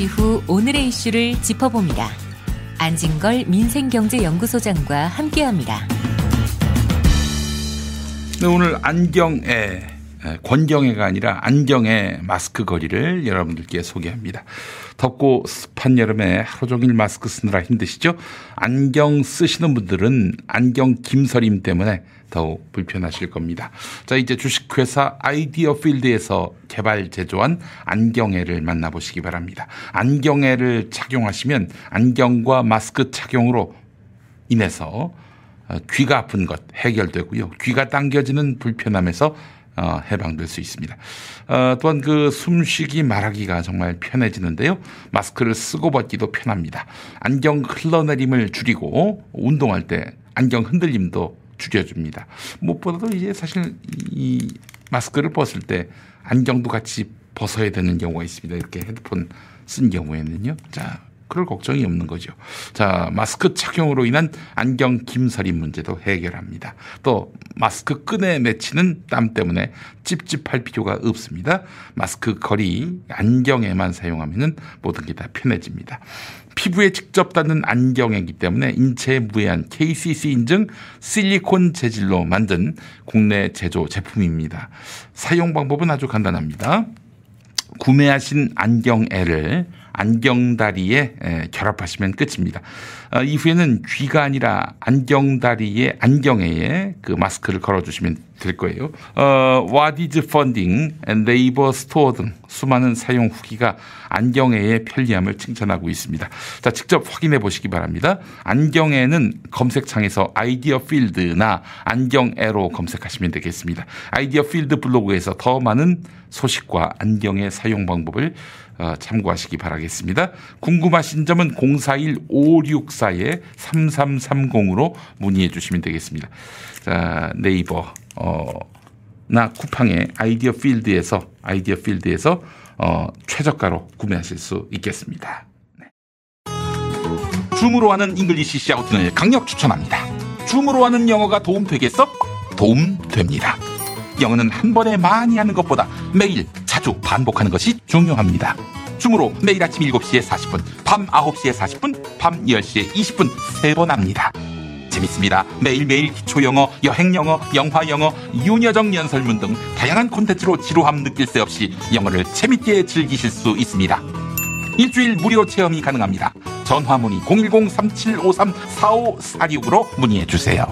잠시 후 오늘의 이슈를 짚어봅니다. 안진걸 민생경제연구소장과 함께합니다. 네, 오늘 안경애 권경애가 아니라 안경애 마스크 거리를 여러분들께 소개합니다. 덥고 습한 여름에 하루 종일 마스크 쓰느라 힘드시죠? 안경 쓰시는 분들은 안경 김서림 때문에 더욱 불편하실 겁니다. 자, 이제 주식회사 아이디어 필드에서 개발 제조한 안경애를 만나보시기 바랍니다. 안경애를 착용하시면 안경과 마스크 착용으로 인해서 어, 귀가 아픈 것 해결되고요. 귀가 당겨지는 불편함에서 어, 해방될 수 있습니다. 어, 또한 그 숨쉬기 말하기가 정말 편해지는데요. 마스크를 쓰고 벗기도 편합니다. 안경 흘러내림을 줄이고 운동할 때 안경 흔들림도 줄여줍니다. 무엇보다도 이제 사실 이 마스크를 벗을 때 안경도 같이 벗어야 되는 경우가 있습니다. 이렇게 헤드폰 쓴 경우에는요. 자, 그럴 걱정이 없는 거죠. 자, 마스크 착용으로 인한 안경 김서림 문제도 해결합니다. 또 마스크 끈에 맺히는 땀 때문에 찝찝할 필요가 없습니다. 마스크 거리 안경에만 사용하면 모든 게 다 편해집니다. 피부에 직접 닿는 안경이기 때문에 인체에 무해한 KCC 인증 실리콘 재질로 만든 국내 제조 제품입니다. 사용 방법은 아주 간단합니다. 구매하신 안경에를 안경다리에 결합하시면 끝입니다. 어, 이후에는 귀가 아니라 안경다리에 안경에에 그 마스크를 걸어주시면 될 거예요. 어, 와디즈 펀딩, 네이버 스토어 등 수많은 사용 후기가 안경에의 편리함을 칭찬하고 있습니다. 자, 직접 확인해 보시기 바랍니다. 안경에는 검색창에서 아이디어 필드나 안경에로 검색하시면 되겠습니다. 아이디어 필드 블로그에서 더 많은 소식과 안경에 사용 방법을 어, 참고하시기 바라겠습니다. 궁금하신 점은 041-564-3330으로 문의해 주시면 되겠습니다. 자, 네이버, 어, 나 쿠팡의 아이디어 필드에서, 아이디어 필드에서, 어, 최저가로 구매하실 수 있겠습니다. 네. 줌으로 하는 English shouting을 강력 추천합니다. 줌으로 하는 영어가 도움 되겠어? 도움 됩니다. 영어는 한 번에 많이 하는 것보다 매일 자주 반복하는 것이 중요합니다. 줌으로 매일 아침 7시에 40분, 밤 9시에 40분, 밤 10시에 20분 세 번 합니다. 재밌습니다. 매일매일 기초영어, 여행영어, 영화영어, 윤여정 연설문 등 다양한 콘텐츠로 지루함 느낄 새 없이 영어를 재밌게 즐기실 수 있습니다. 일주일 무료 체험이 가능합니다. 전화 문의 010-3753-4546으로 문의해 주세요.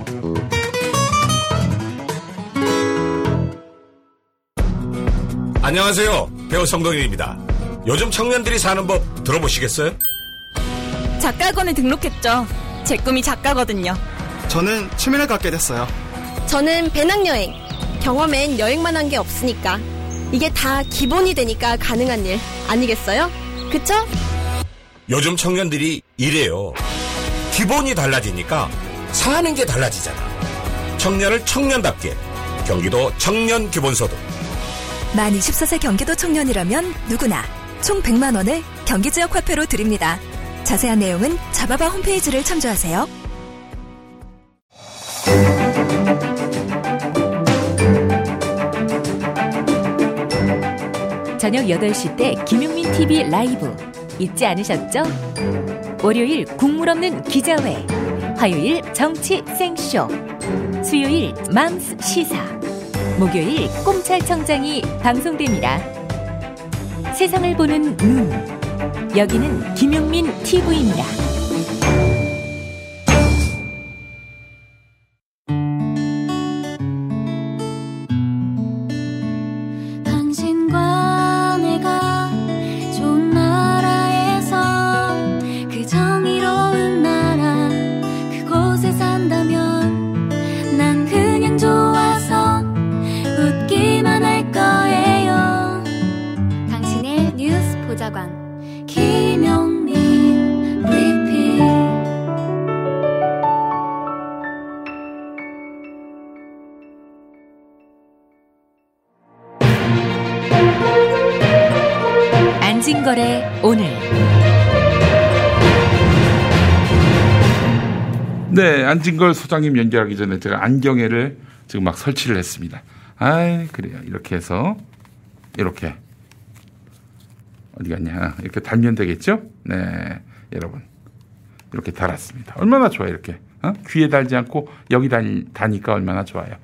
안녕하세요. 배우 성동일입니다. 요즘 청년들이 사는 법 들어보시겠어요? 작가학원에 등록했죠. 제 꿈이 작가거든요. 저는 취미를 갖게 됐어요. 저는 배낭여행. 경험엔 여행만 한 게 없으니까. 이게 다 기본이 되니까 가능한 일 아니겠어요? 그쵸? 요즘 청년들이 이래요. 기본이 달라지니까 사는 게 달라지잖아. 청년을 청년답게 경기도 청년 기본소득 만 24세 경기도 청년이라면 누구나 총 100만 원을 경기 지역 화폐로 드립니다. 자세한 내용은 자바바 홈페이지를 참조하세요. 저녁 8시 때 김용민 TV 라이브 잊지 않으셨죠? 월요일 국물 없는 기자회, 화요일 정치 생쇼, 수요일 맘스 시사, 목요일 꼼찰 청장이 방송됩니다. 세상을 보는 눈. 여기는 김용민 TV입니다. 안진걸 소장님 연결하기 전에 제가 안경애를 지금 막 설치를 했습니다. 아, 그래요. 이렇게 해서 이렇게 어디 갔냐? 이렇게 달면 되겠죠? 네, 여러분 이렇게 달았습니다. 얼마나 좋아요, 이렇게 어? 귀에 달지 않고 여기 달, 다니까 얼마나 좋아요.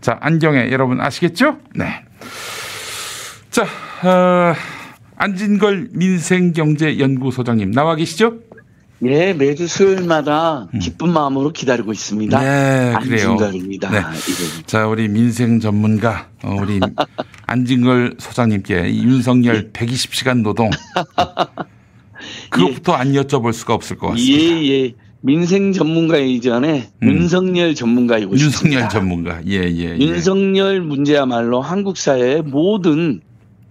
자, 안경애 여러분 아시겠죠? 네. 자, 어, 안진걸 민생경제연구소장님 나와 계시죠? 예, 매주 수요일마다 기쁜 마음으로 기다리고 있습니다. 음. 네, 그래요. 안진걸입니다. 네. 이름이. 자, 우리 민생 전문가, 어, 우리 안진걸 소장님께 이 윤석열 120시간 노동. 그것부터 안 여쭤볼 수가 없을 것 같습니다. 예, 예. 민생 전문가 이전에 음. 윤석열 전문가이고 윤석열 싶습니다. 전문가. 예, 예. 예. 윤석열 문제야말로 한국 사회의 모든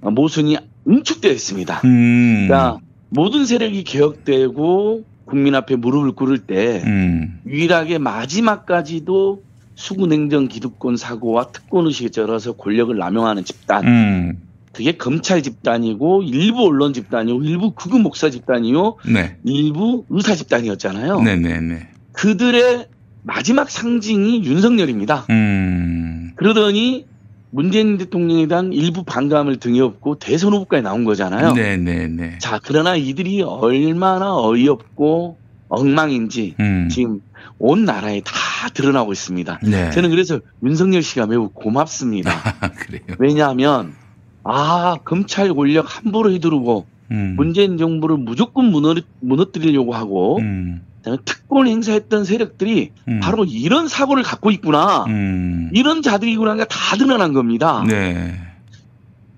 모순이 응축되어 있습니다. 음. 그러니까 모든 세력이 개혁되고 국민 앞에 무릎을 꿇을 때 음. 유일하게 마지막까지도 수구냉정 기득권 사고와 특권 의식에 쩔어서 권력을 남용하는 집단. 음. 그게 검찰 집단이고 일부 언론 집단이고 일부 극우 목사 집단이요 네. 일부 의사 집단이었잖아요. 네, 네, 네. 그들의 마지막 상징이 윤석열입니다. 음. 그러더니 문재인 대통령에 대한 일부 반감을 등에 업고 대선 후보까지 나온 거잖아요. 네, 네, 네. 자, 그러나 이들이 얼마나 어이없고 엉망인지 음. 지금 온 나라에 다 드러나고 있습니다. 네. 저는 그래서 윤석열 씨가 매우 고맙습니다. 그래요. 왜냐하면 아 검찰 권력 함부로 휘두르고 음. 문재인 정부를 무조건 무너, 무너뜨리려고 하고 음. 특권 행사했던 세력들이 음. 바로 이런 사고를 갖고 있구나. 음. 이런 자들이구나 가 다 드러난 겁니다. 네.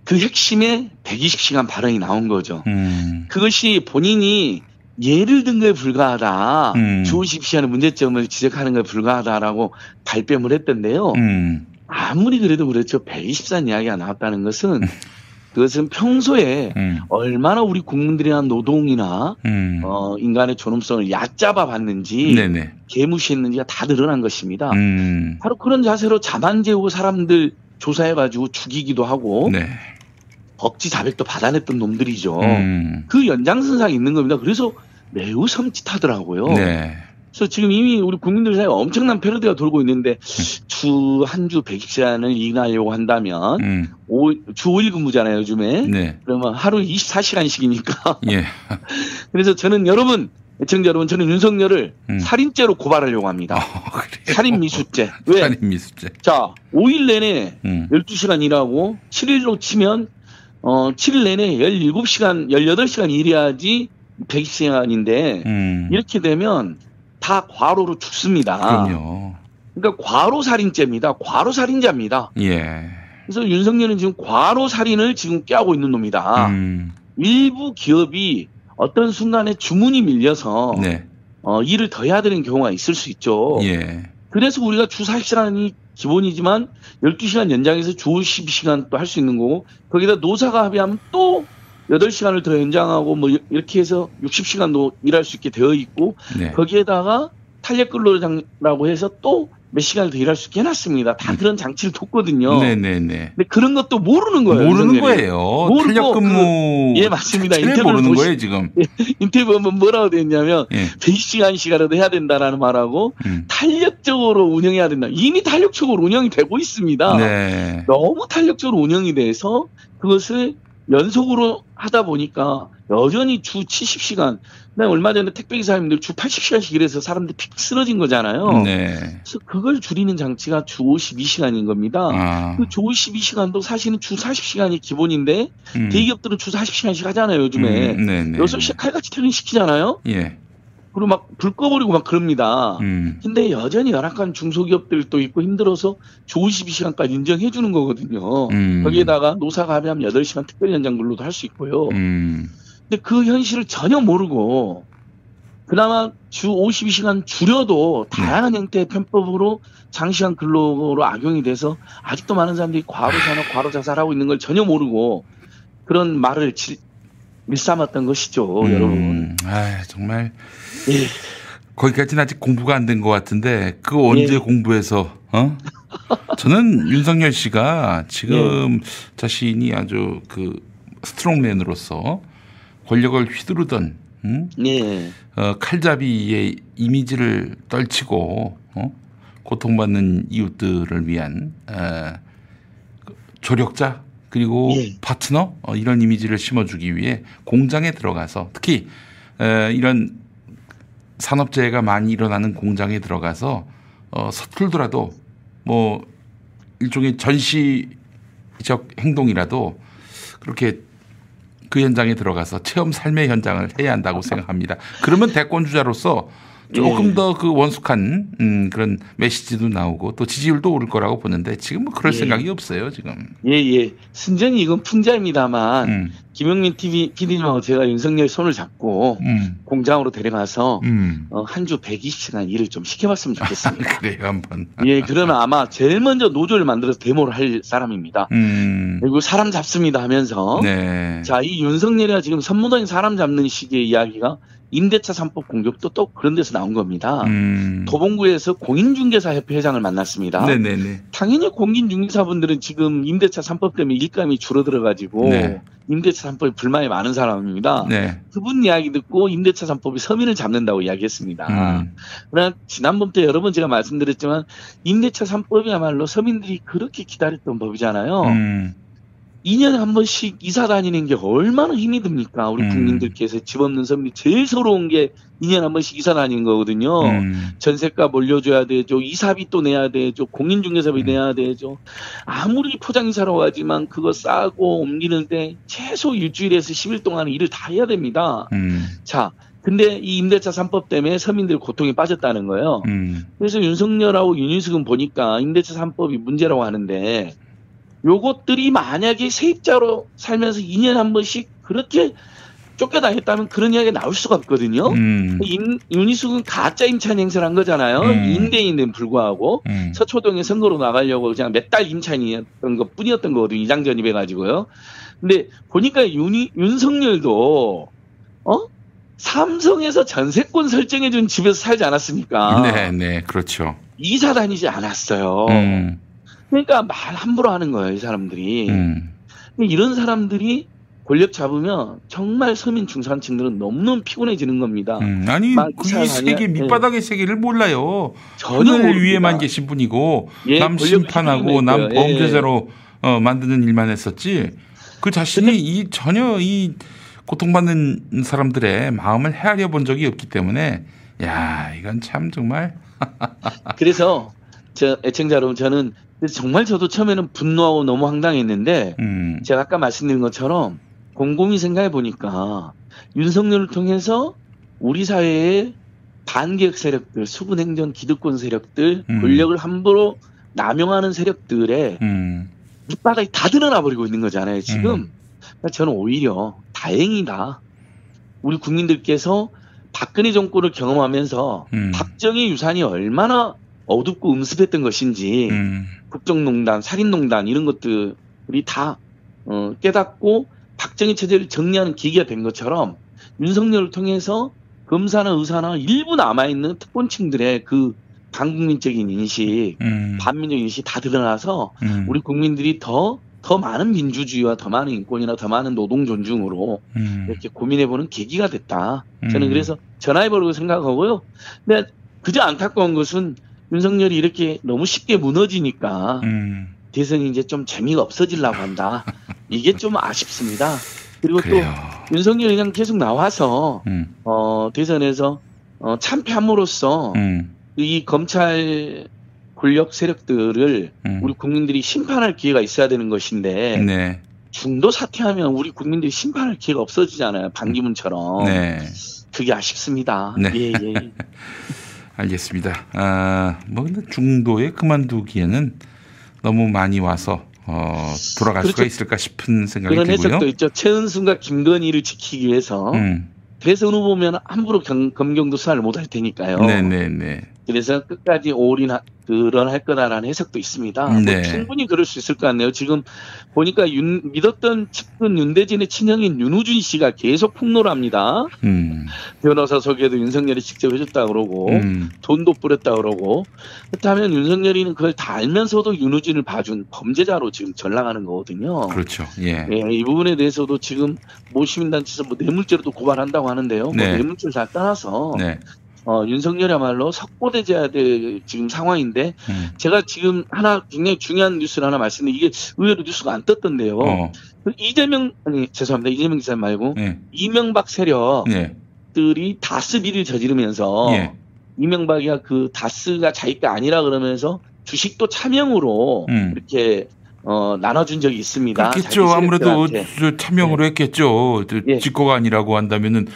그 핵심에 120시간 발언이 나온 거죠. 음. 그것이 본인이 예를 든 거에 불과하다. 음. 주 50시간의 문제점을 지적하는 거에 불과하다라고 발뺌을 했던데요. 음. 아무리 그래도 그렇죠. 124는 이야기가 나왔다는 것은 그것은 평소에 음. 얼마나 우리 국민들이나 노동이나 음. 어, 인간의 존엄성을 얕잡아 봤는지 네네. 개무시했는지가 다 드러난 것입니다. 음. 바로 그런 자세로 자만 재우고 사람들 조사해가지고 죽이기도 하고 네. 억지 자백도 받아냈던 놈들이죠. 음. 그 연장선상에 있는 겁니다. 그래서 매우 섬찟하더라고요. 네. 그래서 지금 이미 우리 국민들 사이에 엄청난 패러디가 돌고 있는데 주 한 주 120시간을 일하려고 한다면 음. 오, 주 5일 근무잖아요, 요즘에. 네. 그러면 하루 24시간씩이니까. 예. 그래서 저는 여러분, 애청자 여러분, 저는 윤석열을 음. 살인죄로 고발하려고 합니다. 어, 그래요. 살인 미수죄. 왜? 살인 미수죄. 자, 5일 내내 음. 12시간 일하고 7일로 치면 어 7일 내내 17시간, 18시간 일해야지 120시간인데 음. 이렇게 되면 다 과로로 죽습니다. 그럼요. 그러니까 과로 살인죄입니다. 과로 살인자입니다. 예. 그래서 윤석열은 지금 과로 살인을 지금 꾀하고 있는 놈이다. 음. 일부 기업이 어떤 순간에 주문이 밀려서 네. 어, 일을 더 해야 되는 경우가 있을 수 있죠. 예. 그래서 우리가 주 40시간이 기본이지만 12시간 연장해서 주 50시간 또 할 수 있는 거고 거기다 노사가 합의하면 또 8시간을 더 연장하고 뭐 이렇게 해서 60시간도 일할 수 있게 되어 있고 네. 거기에다가 탄력 근로장라고 해서 또 몇 시간을 더 일할 수 있게 해놨습니다. 다 그런 장치를 뒀거든요. 음. 네네네. 근데 그런 것도 모르는 거예요. 모르는. 거예요. 모르고 탄력 근무. 그- 예, 맞습니다. 인터뷰를 모르는 보시- 거예요, 지금. 인터뷰 보면 뭐라고 돼 있냐면 예. 100시간 시간이라도 해야 된다라는 말하고 음. 탄력적으로 운영해야 된다. 이미 탄력적으로 운영이 되고 있습니다. 네. 너무 탄력적으로 운영이 돼서 그것을 연속으로 하다 보니까 여전히 주 70시간, 그다음에 얼마 전에 택배기사님들 주 80시간씩 일해서 사람들이 픽 쓰러진 거잖아요. 네. 그래서 그걸 줄이는 장치가 주 52시간인 겁니다. 아. 그주 52시간도 사실은 주 40시간이 기본인데 음. 대기업들은 주 40시간씩 하잖아요, 요즘에. 음, 네 네. 6시에 칼같이 퇴근시키잖아요? 예. 그리고 막 불 꺼버리고 막 그럽니다. 음. 근데 여전히 열악한 중소기업들도 있고 힘들어서 주 52시간까지 인정해 주는 거거든요. 음. 거기에다가 노사가 합의하면 8시간 특별 연장 근로도 할 수 있고요. 음. 근데 그 현실을 전혀 모르고 그나마 주 52시간 줄여도 다양한 형태의 편법으로 장시간 근로로 악용이 돼서 아직도 많은 사람들이 과로 산업, 과로 자살하고 있는 걸 전혀 모르고 그런 말을 질- 일삼았던 것이죠, 음. 여러분. 아, 정말 예. 거기까지는 아직 공부가 안 된 것 같은데 그 언제 예. 공부해서 어? 저는 윤석열 씨가 지금 예. 자신이 아주 그 스트롱맨으로서 권력을 휘두르던 음? 네. 어, 칼잡이의 이미지를 떨치고 어? 고통받는 이웃들을 위한 어, 그 조력자 그리고 예. 파트너 어, 이런 이미지를 심어주기 위해 공장에 들어가서 특히 에, 이런 산업재해가 많이 일어나는 공장에 들어가서 어, 서툴더라도 뭐 일종의 전시적 행동이라도 그렇게 그 현장에 들어가서 체험 삶의 현장을 해야 한다고 생각합니다. 그러면 대권 주자로서 조금 예. 더그 원숙한 음, 그런 메시지도 나오고 또 지지율도 오를 거라고 보는데 지금 뭐 그럴 예. 생각이 없어요 지금. 예, 예. 순전히 이건 풍자입니다만, 음, 김영민 TV, PD님하고 제가 윤석열 손을 잡고 음, 공장으로 데려가서 음. 어, 한 주 120시간 일을 좀 시켜봤으면 좋겠습니다. 그래요 한번. 예, 그러면 아마 제일 먼저 노조를 만들어서 데모를 할 사람입니다. 음, 그리고 사람 잡습니다 하면서 네. 자, 이 윤석열이가 지금 선무동에 사람 잡는 식의 이야기가 임대차 3법 공격도 또 그런 데서 나온 겁니다. 음. 도봉구에서 공인중개사협회 회장을 만났습니다. 네네네. 당연히 공인중개사분들은 지금 임대차 3법 때문에 일감이 줄어들어가지고 네. 임대차 3법에 불만이 많은 사람입니다. 네. 그분 이야기 듣고 임대차 3법이 서민을 잡는다고 이야기했습니다. 음. 그러나 지난번 때 여러 번 제가 말씀드렸지만 임대차 3법이야말로 서민들이 그렇게 기다렸던 법이잖아요. 음. 2년에 한 번씩 이사 다니는 게 얼마나 힘이 듭니까? 우리 음. 국민들께서 집 없는 서민이 제일 서러운 게 2년에 한 번씩 이사 다니는 거거든요. 음. 전세값 올려줘야 되죠. 이사비 또 내야 되죠. 공인중개사비 음. 내야 되죠. 아무리 포장이사로 가지만 그거 싸고 옮기는데 최소 일주일에서 10일 동안 일을 다 해야 됩니다. 음. 자, 근데 이 임대차 3법 때문에 서민들 고통에 빠졌다는 거예요. 음. 그래서 윤석열하고 윤희숙은 보니까 임대차 3법이 문제라고 하는데 요것들이 만약에 세입자로 살면서 2년에 한 번씩 그렇게 쫓겨다녔다면 그런 이야기가 나올 수가 없거든요. 음. 임, 윤희숙은 가짜 임차인 행세를 한 거잖아요. 음. 임대인은 불구하고 음. 서초동에 선거로 나가려고 그냥 몇 달 임차인이었던 것 뿐이었던 거거든요. 이장 전입해가지고요. 근데 보니까 윤이, 윤석열도 어 삼성에서 전세권 설정해준 집에서 살지 않았습니까? 네, 네, 그렇죠. 이사 다니지 않았어요. 음. 그러니까 말 함부로 하는 거예요, 이 사람들이. 음. 이런 사람들이 권력 잡으면 정말 서민 중산층들은 너무너무 피곤해지는 겁니다. 음. 아니, 막그 세계 다녀- 밑바닥의 세계를 몰라요. 전혀. 위에만 계신 분이고 예, 남 심판하고 남 거예요. 범죄자로 어, 만드는 일만 했었지. 그 자신이 이 전혀 이 고통받는 사람들의 마음을 헤아려 본 적이 없기 때문에 야 이건 참 정말 그래서 저 애청자 여러분 저는 정말 저도 처음에는 분노하고 너무 황당했는데 음, 제가 아까 말씀드린 것처럼 곰곰이 생각해 보니까 윤석열을 통해서 우리 사회의 반개혁 세력들, 수군 행정 기득권 세력들, 음. 권력을 함부로 남용하는 세력들의 음, 밑바닥이 다 드러나 버리고 있는 거잖아요, 지금. 음. 그러니까 저는 오히려 다행이다. 우리 국민들께서 박근혜 정권을 경험하면서 음. 박정희 유산이 얼마나 어둡고 음습했던 것인지 음, 국정농단, 살인농단 이런 것들이 다 어, 깨닫고 박정희 체제를 정리하는 계기가 된 것처럼 윤석열을 통해서 검사나 의사나 일부 남아있는 특권층들의 그 반국민적인 인식, 음, 반민족 인식이 다 드러나서 음, 우리 국민들이 더, 더 많은 민주주의와 더 많은 인권이나 더 많은 노동 존중으로 음, 이렇게 고민해보는 계기가 됐다. 저는 음. 그래서 전화해보려고 생각하고요. 근데 그저 안타까운 것은 윤석열이 이렇게 너무 쉽게 무너지니까 음, 대선이 이제 좀 재미가 없어지려고 한다. 이게 좀 아쉽습니다. 그리고 그래요. 또 윤석열이 그냥 계속 나와서 음, 어, 대선에서 어, 참패함으로써 음, 이 검찰 권력 세력들을 음. 우리 국민들이 심판할 기회가 있어야 되는 것인데 네, 중도 사퇴하면 우리 국민들이 심판할 기회가 없어지잖아요. 반기문처럼. 네. 그게 아쉽습니다. 네. 예, 예. 알겠습니다. 아, 뭐 근데 중도에 그만두기에는 너무 많이 와서 어, 돌아갈 수가 그렇죠. 있을까 싶은 생각이 그런 들고요. 해석도 있죠. 최은순과 김건희를 지키기 위해서 음, 대선 후보면 함부로 경- 검경도 수사를 못할 테니까요. 네, 네, 네. 그래서 끝까지 올인 드러날 거다라는 해석도 있습니다. 뭐 네. 충분히 그럴 수 있을 것 같네요. 지금 보니까 윤, 믿었던 측근 윤대진의 친형인 윤우준 씨가 계속 폭로를 합니다. 음. 변호사 소개도 윤석열이 직접 해줬다 그러고 음. 돈도 뿌렸다 그러고 그렇다면 윤석열이는 그걸 다 알면서도 윤우진을 봐준 범죄자로 지금 전락하는 거거든요. 그렇죠. 예. 예, 이 부분에 대해서도 지금 모 시민단체에서 뭐 뇌물죄로도 고발한다고 하는데요. 뭐 네. 뇌물죄를 다 떠나서 네. 어, 윤석열이야말로 석고대제야 될 지금 상황인데 음. 제가 지금 하나 굉장히 중요한 뉴스를 하나 말씀드리는데 이게 의외로 뉴스가 안 떴던데요. 어. 그 이재명 아니 죄송합니다 이재명 기자 말고 예. 이명박 세력들이 예. 다스 비리를 저지르면서 예. 이명박이가 그 다스가 자기 거 아니라 그러면서 주식도 차명으로 음. 이렇게 어, 나눠준 적이 있습니다. 그렇겠죠. 아무래도. 저 참여로 했겠죠. 저 예. 직거가 아니라고 한다면은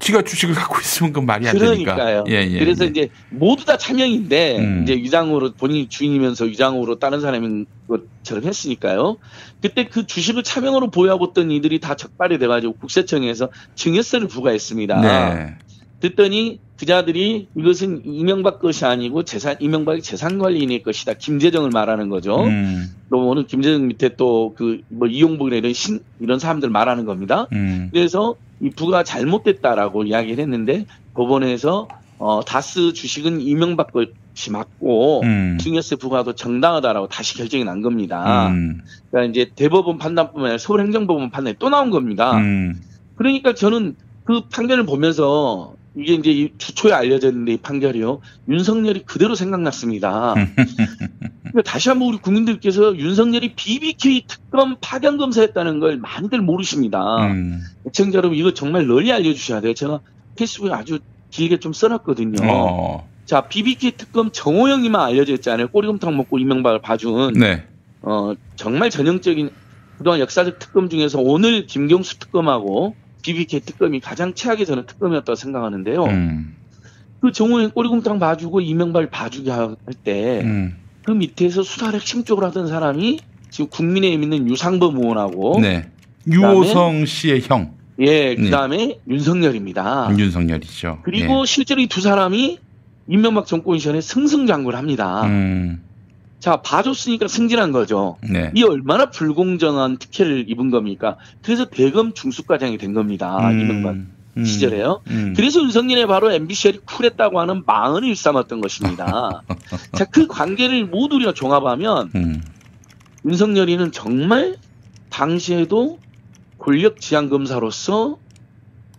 지가 주식을 갖고 있으면 그 말이 안 되니까. 그러니까요. 예, 예, 그래서 예. 이제 모두 다 차명인데 음. 이제 위장으로 본인이 주인이면서 위장으로 다른 사람인 것처럼 했으니까요. 그때 그 주식을 차명으로 보유하고 있던 이들이 다 적발이 돼가지고 국세청에서 증여세를 부과했습니다. 네. 듣더니 그자들이 이것은 이명박 것이 아니고 재산 이명박의 재산 관리인의 것이다. 김재정을 말하는 거죠. 음. 또 오늘 김재정 밑에 또 그 뭐 이용복이나 이런 신 이런 사람들 말하는 겁니다. 음. 그래서 이 부가 잘못됐다라고 이야기를 했는데 법원에서 어, 다스 주식은 이명박 것이 맞고 음. 증여세 부과도 정당하다라고 다시 결정이 난 겁니다. 음. 그러니까 이제 대법원 판단뿐만 아니라 서울행정법원 판단이 또 나온 겁니다. 음. 그러니까 저는 그 판결을 보면서 이게 이제 이 주초에 알려졌는데 이 판결이요 윤석열이 그대로 생각났습니다. 그러니까 다시 한번 우리 국민들께서 윤석열이 BBK 특검 파견 검사했다는 걸 많이들 모르십니다. 음. 시청자 여러분 이거 정말 널리 알려주셔야 돼요. 제가 페이스북에 아주 길게 좀 써놨거든요. 어. 자 BBK 특검 정호영이만 알려져 있잖아요. 꼬리곰탕 먹고 이명박을 봐준 네. 어, 정말 전형적인 그동안 역사적 특검 중에서 오늘 김경수 특검하고 BBK 특검이 가장 최악의 저는 특검이었다고 생각하는데요. 음. 그 정호영 꼬리곰탕 봐주고 이명박을 봐주게 할때그 음. 밑에서 수사를 핵심적으로 하던 사람이 지금 국민의힘 있는 유상범 의원하고 네. 유호성 씨의 형 예, 그 다음에 윤석열입니다. 윤석열이죠. 그리고 실제로 이 두 사람이 이명박 정권 시절에 승승장구를 합니다. 예. 음. 자, 봐줬으니까 승진한 거죠. 네. 이 얼마나 불공정한 특혜를 입은 겁니까? 그래서 대검 중수과장이 된 겁니다. 음. 이명박 음. 시절에요. 음. 그래서 윤석열이 바로 MBCL이 쿨했다고 하는 망언을 일삼았던 것입니다. 자, 그 관계를 모두 우리가 종합하면 음. 윤석열이는 정말 당시에도 권력 지향 검사로서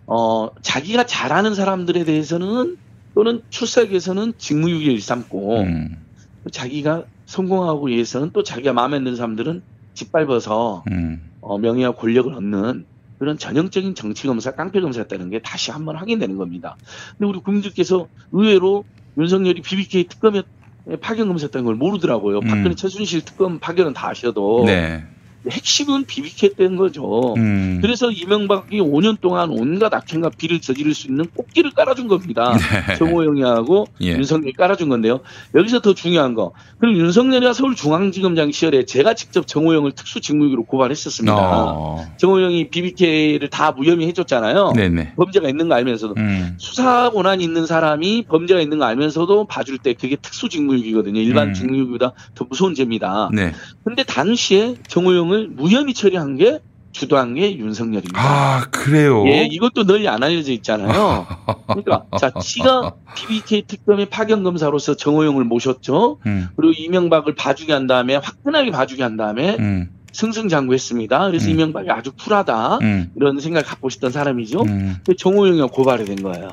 어 자기가 잘하는 사람들에 대해서는 또는 출석에서는 직무유기를 일삼고 음. 자기가 성공하고 위해서는 또 자기가 마음에 드는 사람들은 짓밟아서 음. 어, 명예와 권력을 얻는 그런 전형적인 정치 검사, 깡패 검사였다는 게 다시 한번 확인되는 겁니다. 근데 우리 국민들께서 의외로 윤석열이 BBK 특검에 파견 검사였다는 걸 모르더라고요. 음. 박근혜 최순실 특검 파견은 다 아셔도 네. 핵심은 때인 거죠. 음. 그래서 이명박이 5년 동안 온갖 악행과 비를 저지를 수 있는 꽃길을 깔아준 겁니다. 정호영이하고 네. 예. 윤석열이 깔아준 건데요. 여기서 더 중요한 거. 그리고 윤석열이가 서울중앙지검장 시절에 제가 직접 정호영을 특수직무유기로 고발했었습니다. 어. 정호영이 BBK를 다 무혐의 해줬잖아요. 네네. 범죄가 있는 거 알면서도. 음. 수사 권한이 있는 사람이 범죄가 있는 거 알면서도 봐줄 때 그게 특수직무유기거든요. 일반 음. 직무유기보다 더 무서운 죄입니다. 네. 근데 당시에 정호영 을 무혐의 처리한 게 주도한 게 윤석열입니다. 아, 그래요? 예, 이것도 널리 안 알려져 있잖아요. 그러니까 자, 지가 BBK 특검의 파견 검사로서 정호영을 모셨죠. 음. 그리고 이명박을 봐주게 한 다음에 화끈하게 봐주게 한 다음에 음. 승승장구했습니다. 그래서 음. 이명박이 아주 쿨하다 음. 이런 생각을 갖고 있었던 사람이죠. 음. 근데 정호영이 고발이 된 거예요.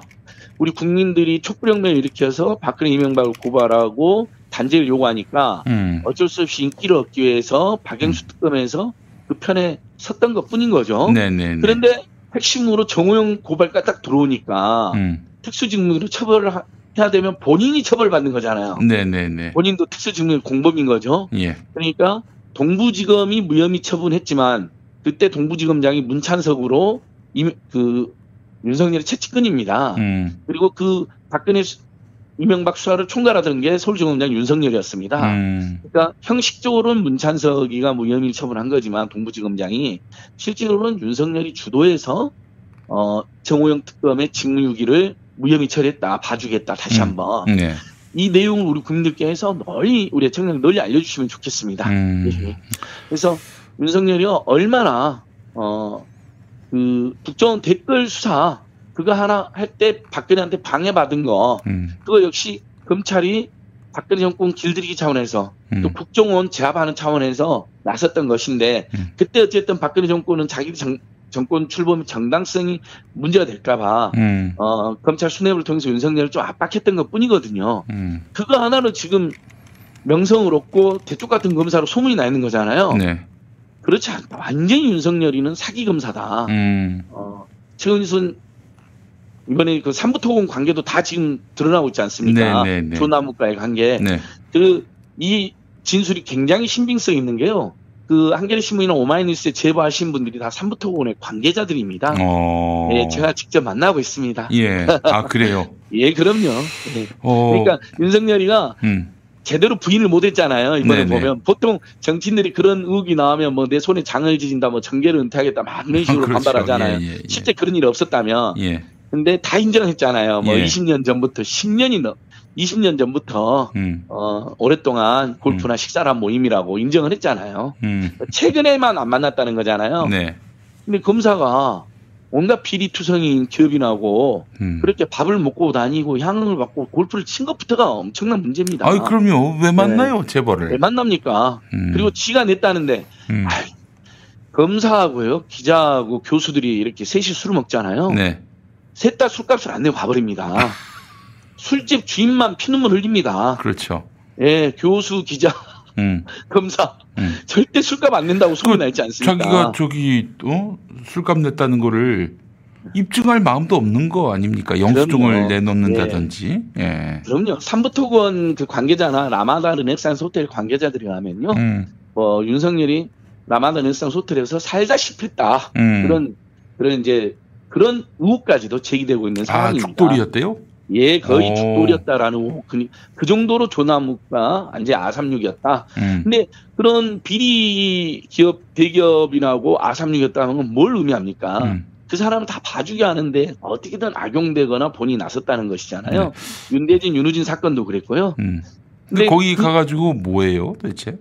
우리 국민들이 촛불혁명 을 일으켜서 박근혜 이명박을 고발하고 단죄를 요구하니까 음. 어쩔 수 없이 인기를 얻기 위해서 박영수 특검에서 그 편에 섰던 것 뿐인 거죠. 네네네. 그런데 핵심으로 정호영 고발가 딱 들어오니까 음. 특수직무로 처벌을 하- 해야 되면 본인이 처벌받는 거잖아요. 네네네. 본인도 특수직무 공범인 거죠. 예. 그러니까 동부지검이 무혐의 처분했지만 그때 동부지검장이 문찬석으로 이, 그 윤석열의 채찍근입니다. 음. 그리고 그 박근혜 수- 이명박 수사를 총괄하던 게 서울지검장 윤석열이었습니다. 음. 그러니까 형식적으로는 문찬석이가 무혐의 처분한 거지만 동부지검장이 실제로는 윤석열이 주도해서 어 정호영 특검의 직무유기를 무혐의 처리했다 봐주겠다 다시 음. 한번 네. 이 내용을 우리 국민들께 해서 널리 우리 청년 널리 알려주시면 좋겠습니다. 음. 예. 그래서 윤석열이 얼마나 어 그 국정원 댓글 수사 그거 하나 할 때 박근혜한테 방해받은 거 음. 그거 역시 검찰이 박근혜 정권 길들이기 차원에서 음. 또 국정원 제압하는 차원에서 나섰던 것인데 음. 그때 어쨌든 박근혜 정권은 자기 정, 정권 출범 정당성이 문제가 될까봐 음. 어, 검찰 수뇌부를 통해서 윤석열을 좀 압박했던 것 뿐이거든요. 음. 그거 하나로 지금 명성을 얻고 대쪽 같은 검사로 소문이 나 있는 거잖아요. 네. 그렇지 않다. 완전히 윤석열이는 사기 검사다. 음. 어, 최은순 이번에 그 삼부토건 관계도 다 지금 드러나고 있지 않습니까? 네, 네, 네. 조나무과의 관계. 네. 그이 진술이 굉장히 신빙성 있는 게요. 그 한겨레 신문이나 오마이뉴스에 제보하신 분들이 다 삼부토건의 관계자들입니다. 어. 예, 제가 직접 만나고 있습니다. 예. 아, 그래요. 예, 그럼요. 예. 어. 그러니까 윤석열이가 음. 제대로 부인을 못했잖아요. 이번에 네네. 보면 보통 정치인들이 그런 의혹이 나오면 뭐 내 손에 장을 지진다, 뭐 정계를 은퇴하겠다, 막 이런 식으로 그렇죠. 반발하잖아요. 예, 예, 예. 실제 그런 일이 없었다면, 예. 근데 다 인정했잖아요. 뭐 예. 20년 전부터 10년이 넘, 20년 전부터 음. 어 오랫동안 골프나 식사란 모임이라고 인정을 했잖아요. 음. 최근에만 안 만났다는 거잖아요. 네. 근데 검사가 온갖 비리투성인 기업인하고 음. 그렇게 밥을 먹고 다니고 향을 받고 골프를 친 것부터가 엄청난 문제입니다. 아이, 그럼요. 왜 만나요, 재벌을? 왜 만납니까? 음. 그리고 지가 냈다는데 음. 아이, 검사하고요 기자하고 교수들이 이렇게 셋이 술을 먹잖아요. 네. 셋 다 술값을 안 내고 가버립니다. 술집 주인만 피눈물 흘립니다. 그렇죠. 예, 교수, 기자, 음. 검사 음. 절대 술값 안 낸다고 소문 그나 있지 않습니까? 자기가 저기 어 술값 냈다는 거를 입증할 마음도 없는 거 아닙니까? 영수증을 그럼요. 내놓는다든지. 예. 그럼요. 삼부토건 그 관계자나 라마다 르넥산스 호텔 관계자들이 하면요. 음. 뭐 윤석열이 라마다 르넥산스 호텔에서 살다시피 했다. 음. 그런 그런 이제 그런 의혹까지도 제기되고 있는 아, 상황입니다. 죽돌이었대요? 예, 거의 오. 죽돌이었다라는 의혹. 그, 그 정도로 조나무가 이제 아삼육이었다. 음. 근데 그런 비리 기업 대기업이라고 아삼육이었다는 건 뭘 의미합니까? 음. 그 사람은 다 봐주게 하는데 어떻게든 악용되거나 본인이 나섰다는 것이잖아요. 네. 윤대진, 윤우진 사건도 그랬고요. 음. 근데 근데 거기 그- 가가지고 뭐예요, 도대체?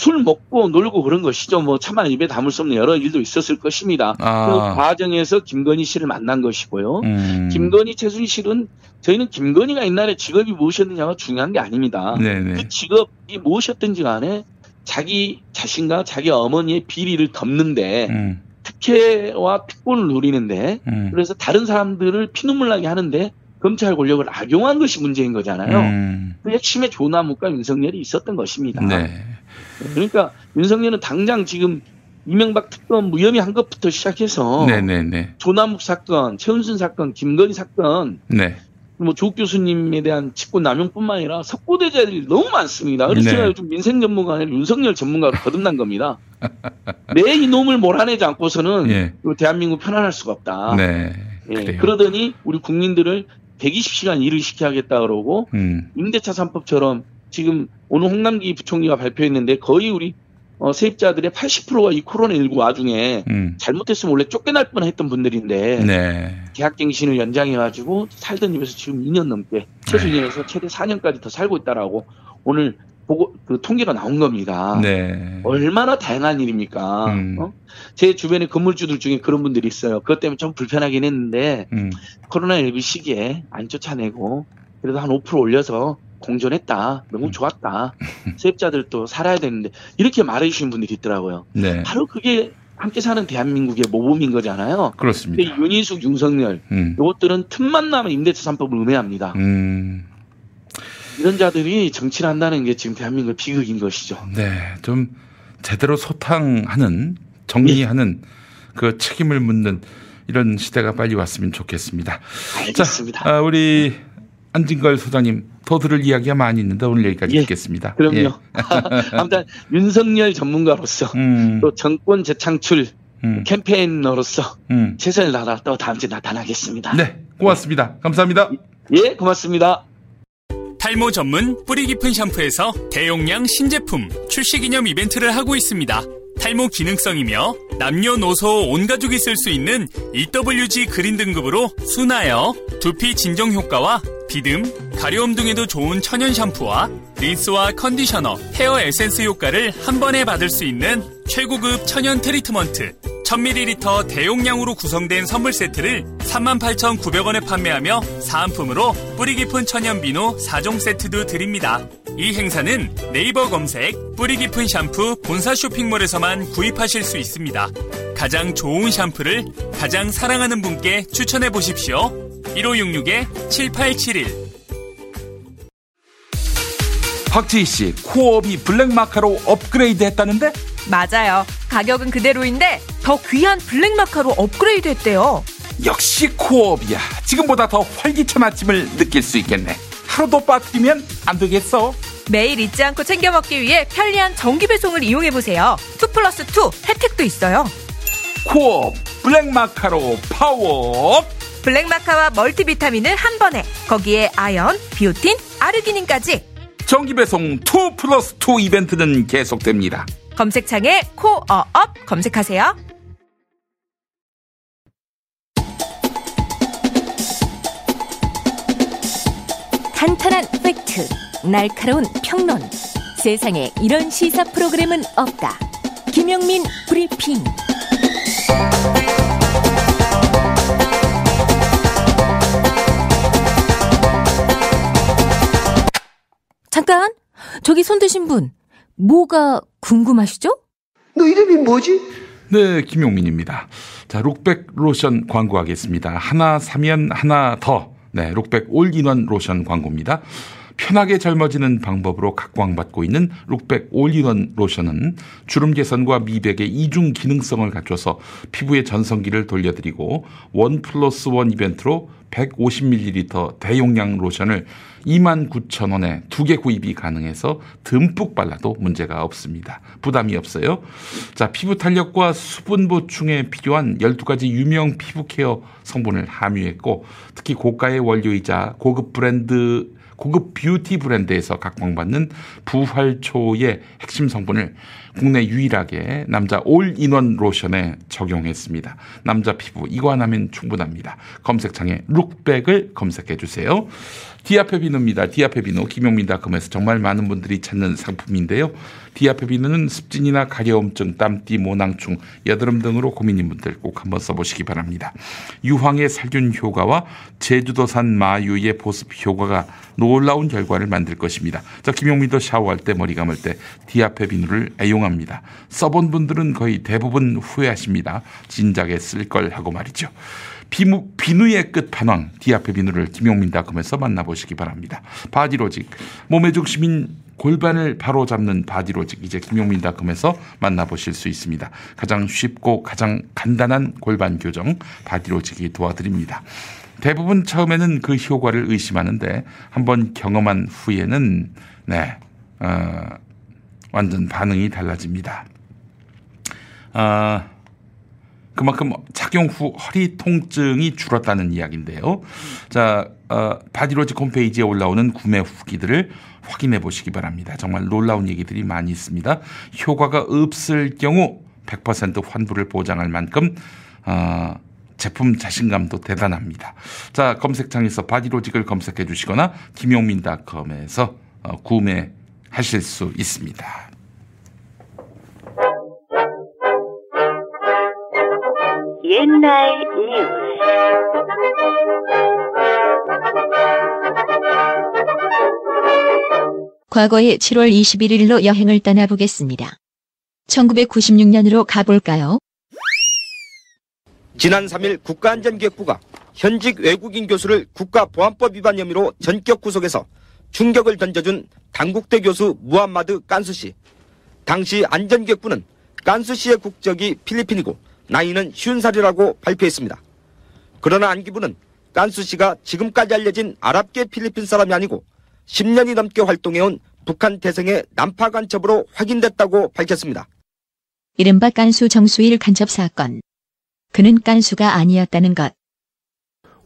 술 먹고 놀고 그런 것이죠. 뭐 차마 입에 담을 수 없는 여러 일도 있었을 것입니다. 아. 그 과정에서 김건희 씨를 만난 것이고요. 음. 김건희, 최순 실은 저희는 김건희가 옛날에 직업이 무엇이었느냐가 중요한 게 아닙니다. 네네. 그 직업이 무엇이었든지 간에 자기 자신과 자기 어머니의 비리를 덮는데 음. 특혜와 특권을 누리는데 음. 그래서 다른 사람들을 피눈물 나게 하는데 검찰 권력을 악용한 것이 문제인 거잖아요. 음. 그 핵심에 조나무과 윤석열이 있었던 것입니다. 네. 그러니까 윤석열은 당장 지금 이명박 특검 무혐의 한 것부터 시작해서 네네네. 조남욱 사건, 최은순 사건, 김건희 사건, 네. 뭐 조국 교수님에 대한 직권 남용뿐만 아니라 석고대자들이 너무 많습니다. 그래서 네. 제가 요즘 민생 전문가 아니라 윤석열 전문가로 거듭난 겁니다. 내 이놈을 몰아내지 않고서는 예. 이 대한민국 편안할 수가 없다. 네. 예. 그러더니 우리 국민들을 120시간 일을 시켜야겠다 그러고 음. 임대차 3법처럼 지금 오늘 홍남기 부총리가 발표했는데 거의 우리 어, 세입자들의 80%가 이 코로나19 와중에 음. 잘못했으면 원래 쫓겨날 뻔했던 분들인데 네. 계약갱신을 연장해가지고 살던 집에서 지금 2년 넘게 최소 2년에서 최대 4년까지 더 살고 있다라고 오늘 보고 그 통계가 나온 겁니다. 네. 얼마나 다양한 일입니까? 음. 어? 제 주변에 건물주들 중에 그런 분들이 있어요. 그것 때문에 좀 불편하긴 했는데 음. 코로나19 시기에 안 쫓아내고 그래도 한 5% 올려서 공존했다. 음. 너무 좋았다. 세입자들도 살아야 되는데 이렇게 말해주시는 분들이 있더라고요. 네. 바로 그게 함께 사는 대한민국의 모범인 거잖아요. 근데 그렇습니다. 윤희숙, 윤석열 음. 이것들은 틈만 나면 임대차 3법을 음해합니다. 음. 이런 자들이 정치를 한다는 게 지금 대한민국의 비극인 것이죠. 네. 좀 제대로 소탕하는 정리하는 그 책임을 묻는 이런 시대가 빨리 왔으면 좋겠습니다. 알겠습니다. 자, 아, 우리 안진걸 소장님 더 들을 이야기가 많이 있는데 오늘 여기까지 예, 듣겠습니다. 그럼요. 예. 아무튼 윤석열 전문가로서 음, 또 정권 재창출 음, 캠페인으로서 음. 최선을 다하다 또 다음 주에 나타나겠습니다. 네, 고맙습니다. 감사합니다. 예, 고맙습니다. 탈모 전문 뿌리 깊은 샴푸에서 대용량 신제품 출시 기념 이벤트를 하고 있습니다. 탈모 기능성이며 남녀노소 온 가족이 쓸 수 있는 EWG 그린 등급으로 순하여 두피 진정 효과와 비듬, 가려움 등에도 좋은 천연 샴푸와 린스와 컨디셔너, 헤어 에센스 효과를 한 번에 받을 수 있는 최고급 천연 트리트먼트 1000ml 대용량으로 구성된 선물 세트를 38,900원에 판매하며 사은품으로 뿌리 깊은 천연 비누 4종 세트도 드립니다. 이 행사는 네이버 검색 뿌리 깊은 샴푸 본사 쇼핑몰에서만 구입하실 수 있습니다. 가장 좋은 샴푸를 가장 사랑하는 분께 추천해 보십시오. 1566-7871 박지희 씨, 코업이 블랙마카로 업그레이드 했다는데? 맞아요. 가격은 그대로인데 더 귀한 블랙마카로 업그레이드 했대요. 역시 코업이야. 지금보다 더 활기찬 아침을 느낄 수 있겠네. 하루도 빠뜨리면 안 되겠어. 매일 잊지 않고 챙겨 먹기 위해 편리한 정기 배송을 이용해 보세요. 2 플러스 2 혜택도 있어요. 코어업 블랙마카로 파워. 블랙마카와 멀티비타민을 한 번에 거기에 아연, 비오틴, 아르기닌까지 정기 배송 2 플러스 2 이벤트는 계속됩니다. 검색창에 코어업 검색하세요. 탄탄한 팩트, 날카로운 평론. 세상에 이런 시사 프로그램은 없다. 김용민 브리핑. 잠깐, 저기 손 드신 분, 뭐가 궁금하시죠? 너 이름이 뭐지? 네, 김용민입니다. 자, 룩백 로션 광고하겠습니다. 하나 사면 하나 더. 네, 룩백 올인원 로션 광고입니다. 편하게 젊어지는 방법으로 각광받고 있는 룩백 올인원 로션은 주름 개선과 미백의 이중 기능성을 갖춰서 피부의 전성기를 돌려드리고 one plus one 이벤트로 150ml 대용량 로션을 29,000원에 두 개 구입이 가능해서 듬뿍 발라도 문제가 없습니다. 부담이 없어요. 자, 피부 탄력과 수분 보충에 필요한 12가지 유명 피부 케어 성분을 함유했고 특히 고가의 원료이자 고급 브랜드 고급 뷰티 브랜드에서 각광받는 부활초의 핵심 성분을 국내 유일하게 남자 올인원 로션에 적용했습니다. 남자 피부 이거 하나면 충분합니다. 검색창에 룩백을 검색해 주세요. 디아페 비누입니다. 디아페 비누 김용민닷컴에서 정말 많은 분들이 찾는 상품인데요. 디아페 비누는 습진이나 가려움증, 땀띠, 모낭충, 여드름 등으로 고민인 분들 꼭 한번 써보시기 바랍니다. 유황의 살균 효과와 제주도산 마유의 보습 효과가 놀라운 결과를 만들 것입니다. 자, 김용민도 샤워할 때 머리 감을 때 디아페 비누를 애용합니다. 써본 분들은 거의 대부분 후회하십니다. 진작에 쓸 걸 하고 말이죠. 비무, 비누의 끝판왕 디아페 비누를 김용민닷컴에서 만나보시기 바랍니다. 바디로직 몸의 중심인 골반을 바로 잡는 바디로직 이제 김용민닷컴에서 만나보실 수 있습니다. 가장 쉽고 가장 간단한 골반 교정 바디로직이 도와드립니다. 대부분 처음에는 그 효과를 의심하는데 한번 경험한 후에는 네 어, 완전 반응이 달라집니다. 아 어, 그만큼 착용 후 허리 통증이 줄었다는 이야기인데요. 자, 어, 바디로직 홈페이지에 올라오는 구매 후기들을 확인해 보시기 바랍니다. 정말 놀라운 얘기들이 많이 있습니다. 효과가 없을 경우 100% 환불을 보장할 만큼 어, 제품 자신감도 대단합니다. 자, 검색창에서 바디로직을 검색해 주시거나 김용민닷컴에서 어, 구매하실 수 있습니다. 옛날 뉴스. 과거의 7월 21일로 여행을 떠나보겠습니다. 1996년으로 가볼까요? 지난 3일 국가안전기획부가 현직 외국인 교수를 국가보안법 위반 혐의로 전격 구속해서 충격을 던져준 당국대 교수 무함마드 깐수 씨. 당시 안전기획부는 깐수 씨의 국적이 필리핀이고 나이는 쉬운 살이라고 발표했습니다. 그러나 안기부는 깐수 씨가 지금까지 알려진 아랍계 필리핀 사람이 아니고 10년이 넘게 활동해온 북한 대생의 난파 간첩으로 확인됐다고 밝혔습니다. 이른바 깐수 정수일 간첩 사건. 그는 깐수가 아니었다는 것.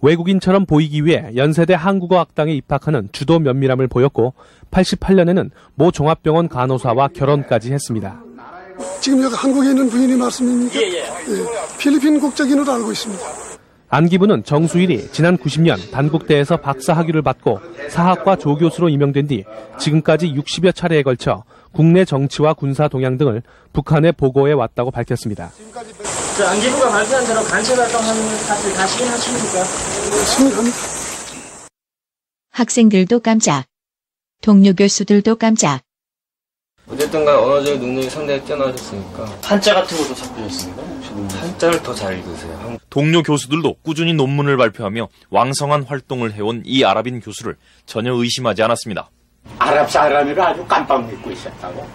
외국인처럼 보이기 위해 연세대 한국어 학당에 입학하는 주도 면밀함을 보였고 88년에는 모 종합병원 간호사와 결혼까지 했습니다. 지금 여기 한국에 있는 부인이 말씀입니까? 예, 예. 예, 필리핀 국적인으로 알고 있습니다. 안기부는 정수일이 지난 90년 단국대에서 박사 학위를 받고 사학과 조교수로 임명된 뒤 지금까지 60여 차례에 걸쳐 국내 정치와 군사 동향 등을 북한에 보고해 왔다고 밝혔습니다. 저 안기부가 발표한 대로 간첩 활동하는 사실 다 시인하십니까? 학생들도 깜짝. 동료 교수들도 깜짝. 어쨌든 간 언어적 능력이 상당히 뛰어나셨으니까 한자 같은 것도 삭제했습니다. 한자를 더 잘 읽으세요. 동료 교수들도 꾸준히 논문을 발표하며 왕성한 활동을 해온 이 아랍인 교수를 전혀 의심하지 않았습니다. 아랍 사람이라 아주 깜빡 믿고 있었다고.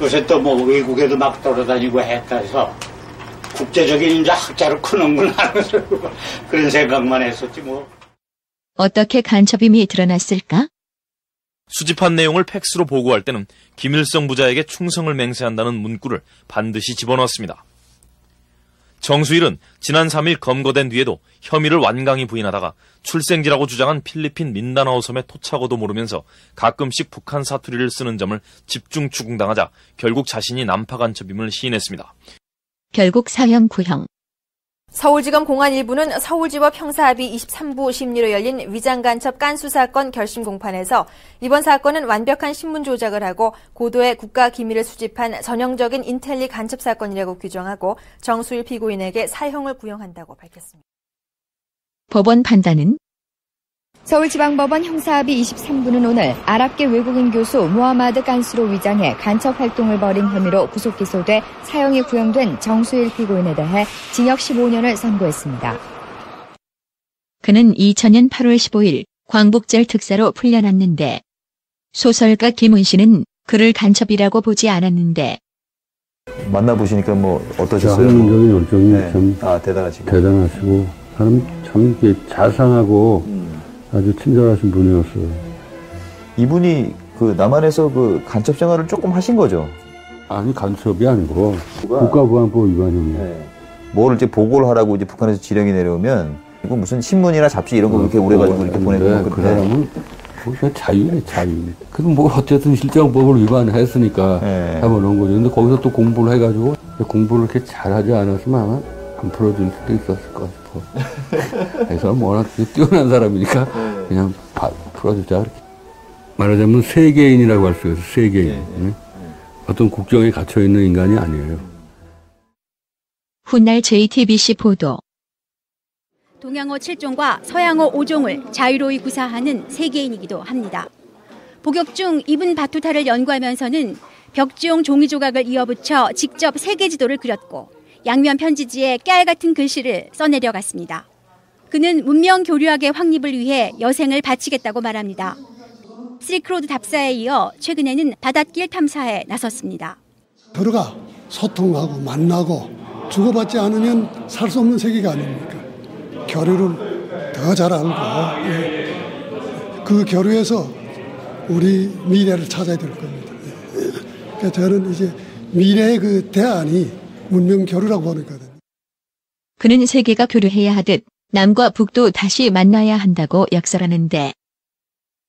요새 또 뭐 외국에도 막 돌아다니고 했다 해서 국제적인 이제 학자로 크는구나 그런 생각만 했었지 뭐. 어떻게 간첩임이 드러났을까? 수집한 내용을 팩스로 보고할 때는 김일성 부자에게 충성을 맹세한다는 문구를 반드시 집어넣었습니다. 정수일은 지난 3일 검거된 뒤에도 혐의를 완강히 부인하다가 출생지라고 주장한 필리핀 민다나오 섬에 토착어도 모르면서 가끔씩 북한 사투리를 쓰는 점을 집중 추궁당하자 결국 자신이 남파 간첩임을 시인했습니다. 결국 사형 구형. 서울지검 공안 일부는 서울지법 형사합의 23부 심리로 열린 위장간첩 깐수 사건 결심 공판에서 이번 사건은 완벽한 신문 조작을 하고 고도의 국가 기밀을 수집한 전형적인 인텔리 간첩 사건이라고 규정하고 정수일 피고인에게 사형을 구형한다고 밝혔습니다. 법원 판단은 서울지방법원 형사합의 23부는 오늘 아랍계 외국인 교수 무하마드 깐수로 위장해 간첩 활동을 벌인 혐의로 구속 기소돼 사형이 구형된 정수일 피고인에 대해 징역 15년을 선고했습니다. 그는 2000년 8월 15일 광복절 특사로 풀려났는데 소설가 김은 씨는 그를 간첩이라고 보지 않았는데 만나보시니까 뭐 어떠셨어요? 학문적인 열정이 네. 참 아, 대단하시고. 대단하시고 사람 참 이렇게 자상하고 음. 아주 친절하신 분이었어요. 이분이 그 남한에서 그 간첩 생활을 조금 하신 거죠? 아니 간첩이 아니고 국가보안법 위반형이에요. 뭐를 이제 보고를 하라고 이제 북한에서 지령이 내려오면 이거 무슨 신문이나 잡지 이런 거 그렇게 오래 가지고 이렇게 보내는 네, 거그 사람은 그냥 자유네 자유. 그럼 뭐 어쨌든 실정법을 위반했으니까 네. 잡아놓은 거죠. 근데 거기서 또 공부를 해가지고 공부를 이렇게 잘하지 않았으면 아마 안 풀어줄 수도 있었을 것 싶어. 그래서 워낙 뛰어난 사람이니까 네. 그냥 바- 풀어주자 그렇게. 말하자면 세계인이라고 할 수 있어요. 세계인. 네, 네? 어떤 국정에 갇혀 있는 인간이 아니에요. 훗날 JTBC 보도. 동양어 7종과 서양어 5종을 자유로이 구사하는 세계인이기도 합니다. 복역 중 이분 바투타를 연구하면서는 벽지용 종이 조각을 이어붙여 직접 세계 지도를 그렸고 양면 편지지에 깨알 같은 글씨를 써내려 갔습니다. 그는 문명 교류학의 확립을 위해 여생을 바치겠다고 말합니다. 실크로드 답사에 이어 최근에는 바닷길 탐사에 나섰습니다. 서로가 소통하고 만나고 주고받지 않으면 살 수 없는 세계가 아닙니까? 교류를 더 잘 알고 예. 그 교류에서 우리 미래를 찾아야 될 겁니다. 예. 그러니까 저는 이제 미래의 그 대안이 문명 교류라고 보는 거거든요. 그는 세계가 교류해야 하듯 남과 북도 다시 만나야 한다고 역설하는데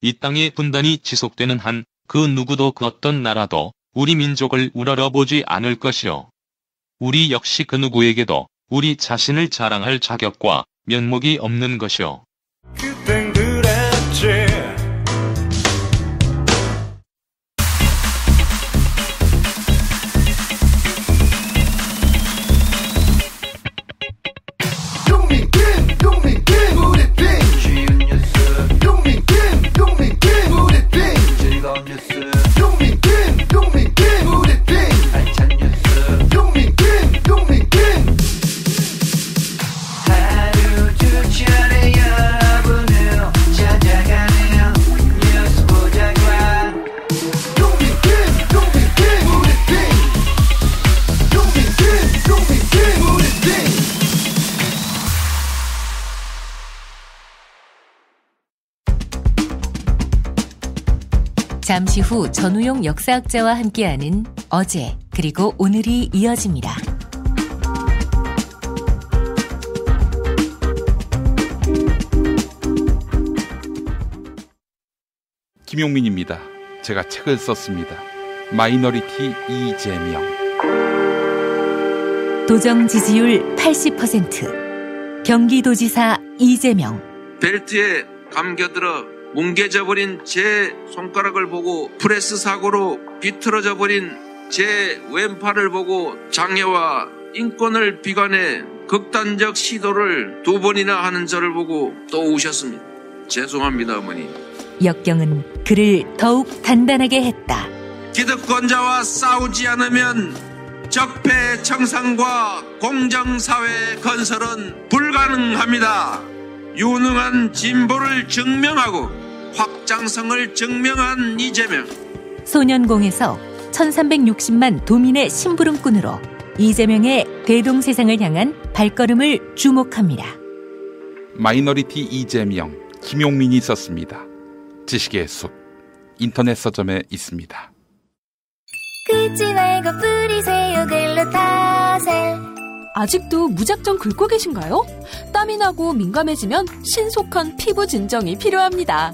이 땅의 분단이 지속되는 한 그 누구도 그 어떤 나라도 우리 민족을 우러러보지 않을 것이요. 우리 역시 그 누구에게도 우리 자신을 자랑할 자격과 면목이 없는 것이요. 용민김 용민김 잠시 후 전우용 역사학자와 함께하는 어제 그리고 오늘이 이어집니다. 김용민입니다. 제가 책을 썼습니다. 마이너리티 이재명. 도정 지지율 80%. 경기도지사 이재명 벨트에 감겨들어 뭉개져 버린 제 손가락을 보고 프레스 사고로 비틀어져 버린 제 왼팔을 보고 장애와 인권을 비관해 극단적 시도를 두 번이나 하는 저를 보고 또 우셨습니다. 죄송합니다, 어머니. 역경은 그를 더욱 단단하게 했다. 기득권자와 싸우지 않으면 적폐 청산과 공정사회 건설은 불가능합니다. 유능한 진보를 증명하고 확장성을 증명한 이재명. 소년공에서 1360만 도민의 심부름꾼으로 이재명의 대동세상을 향한 발걸음을 주목합니다. 마이너리티 이재명, 김용민이 썼습니다. 지식의 숲 인터넷 서점에 있습니다. 긁지 말고 뿌리세요 글루타셀 아직도 무작정 긁고 계신가요? 땀이 나고 민감해지면 신속한 피부 진정이 필요합니다.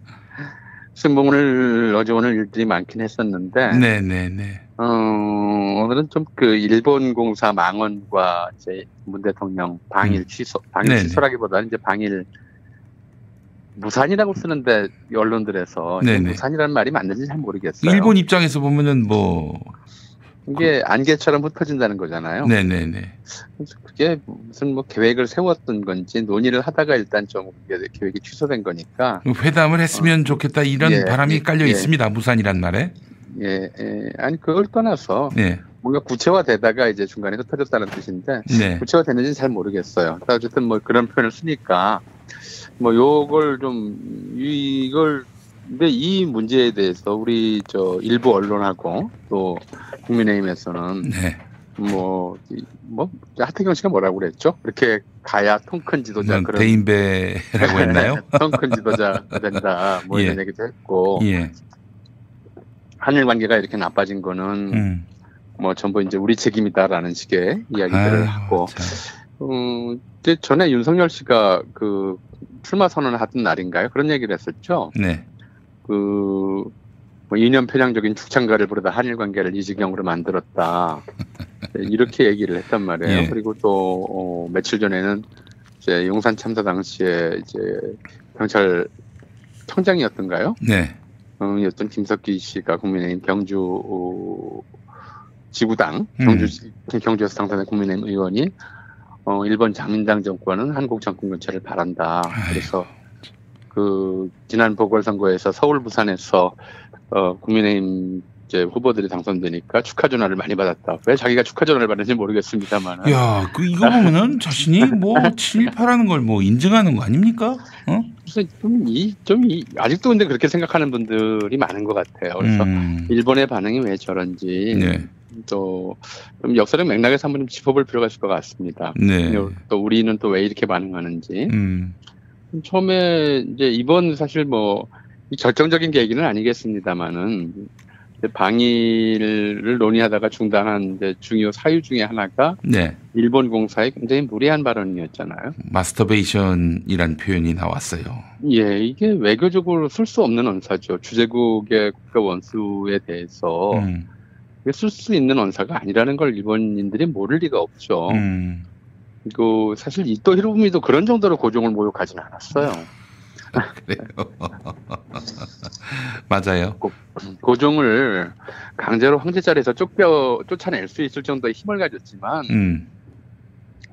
오늘 어제 오늘 일들이 많긴 했었는데, 네, 네, 네. 어, 오늘은 좀 그 일본 공사 망언과 이제 문 대통령 방일 취소, 방일 네네. 취소라기보다는 이제 방일 무산이라고 쓰는데 언론들에서. 무산이라는 말이 맞는지 잘 모르겠어요. 일본 입장에서 보면은 뭐, 이게 안개처럼 흩어진다는 거잖아요. 네, 네, 네. 그게 무슨 뭐 계획을 세웠던 건지 논의를 하다가 일단 좀 계획이 취소된 거니까 회담을 했으면 좋겠다 이런 예, 바람이 예, 깔려 예. 있습니다. 무산이란 말에. 예, 예. 아니 그걸 떠나서 네. 뭔가 구체화되다가 이제 중간에 흩어졌다는 뜻인데 네. 구체화됐는지는 잘 모르겠어요. 어쨌든 뭐 그런 표현을 쓰니까 뭐 요걸 좀 이걸 근데 이 문제에 대해서 우리 저 일부 언론하고 또 국민의힘에서는 네. 뭐, 이- 뭐, 하태경 씨가 뭐라고 그랬죠? 이렇게 가야 통큰 지도자 뭐 그런. 대인배라고 했나요? 통큰 지도자가 된다. 뭐 이런 예. 얘기도 했고. 예. 한일 관계가 이렇게 나빠진 거는 음. 뭐 전부 이제 우리 책임이다라는 식의 이야기들을 아유, 하고. 음, 이제 전에 윤석열 씨가 그 출마 선언을 하던 날인가요? 그런 얘기를 했었죠. 네. 그, 뭐 이념 편향적인 축창가를 부르다 한일 관계를 이 지경으로 만들었다. 네, 이렇게 얘기를 했단 말이에요. 예. 그리고 또, 어, 며칠 전에는 이제 용산 참사 당시에 이제 경찰 청장이었던가요? 네. 어, 였던 김석기 씨가 국민의힘 경주 어, 지구당 음. 경주 경주에서 당선된 국민의힘 의원이 어, 일본 자민당 정권은 한국 정권 교체를 바란다. 그래서 그 지난 보궐선거에서 서울 부산에서 어, 국민의힘 이제 후보들이 당선되니까 축하 전화를 많이 받았다. 왜 자기가 축하 전화를 받는지 모르겠습니다만. 야, 그 이거 보면은 자신이 뭐 친일파라는 걸 뭐 인증하는 거 아닙니까? 어? 그래서 좀 이, 좀 이, 아직도 근데 그렇게 생각하는 분들이 많은 것 같아요. 그래서 음. 일본의 반응이 왜 저런지 네. 또좀 역사적 맥락에서 한번 좀 짚어볼 필요가 있을 것 같습니다. 네. 또 우리는 또 왜 이렇게 반응하는지. 음. 처음에 이제 이번 사실 뭐이 결정적인 계기는 아니겠습니다만은 방일을 논의하다가 중단한 이제 중요 사유 중에 하나가 네. 일본 공사의 굉장히 무리한 발언이었잖아요. 마스터베이션이란 표현이 나왔어요. 예, 이게 외교적으로 쓸 수 없는 언사죠. 주재국의 국가 원수에 대해서 음. 쓸수 있는 언사가 아니라는 걸 일본인들이 모를 리가 없죠. 음. 그 사실 이토 히로부미도 그런 정도로 고종을 모욕하지는 않았어요. 그래요. 맞아요. 고종을 강제로 황제 자리에서 쫓겨 쫓아낼 수 있을 정도의 힘을 가졌지만 음.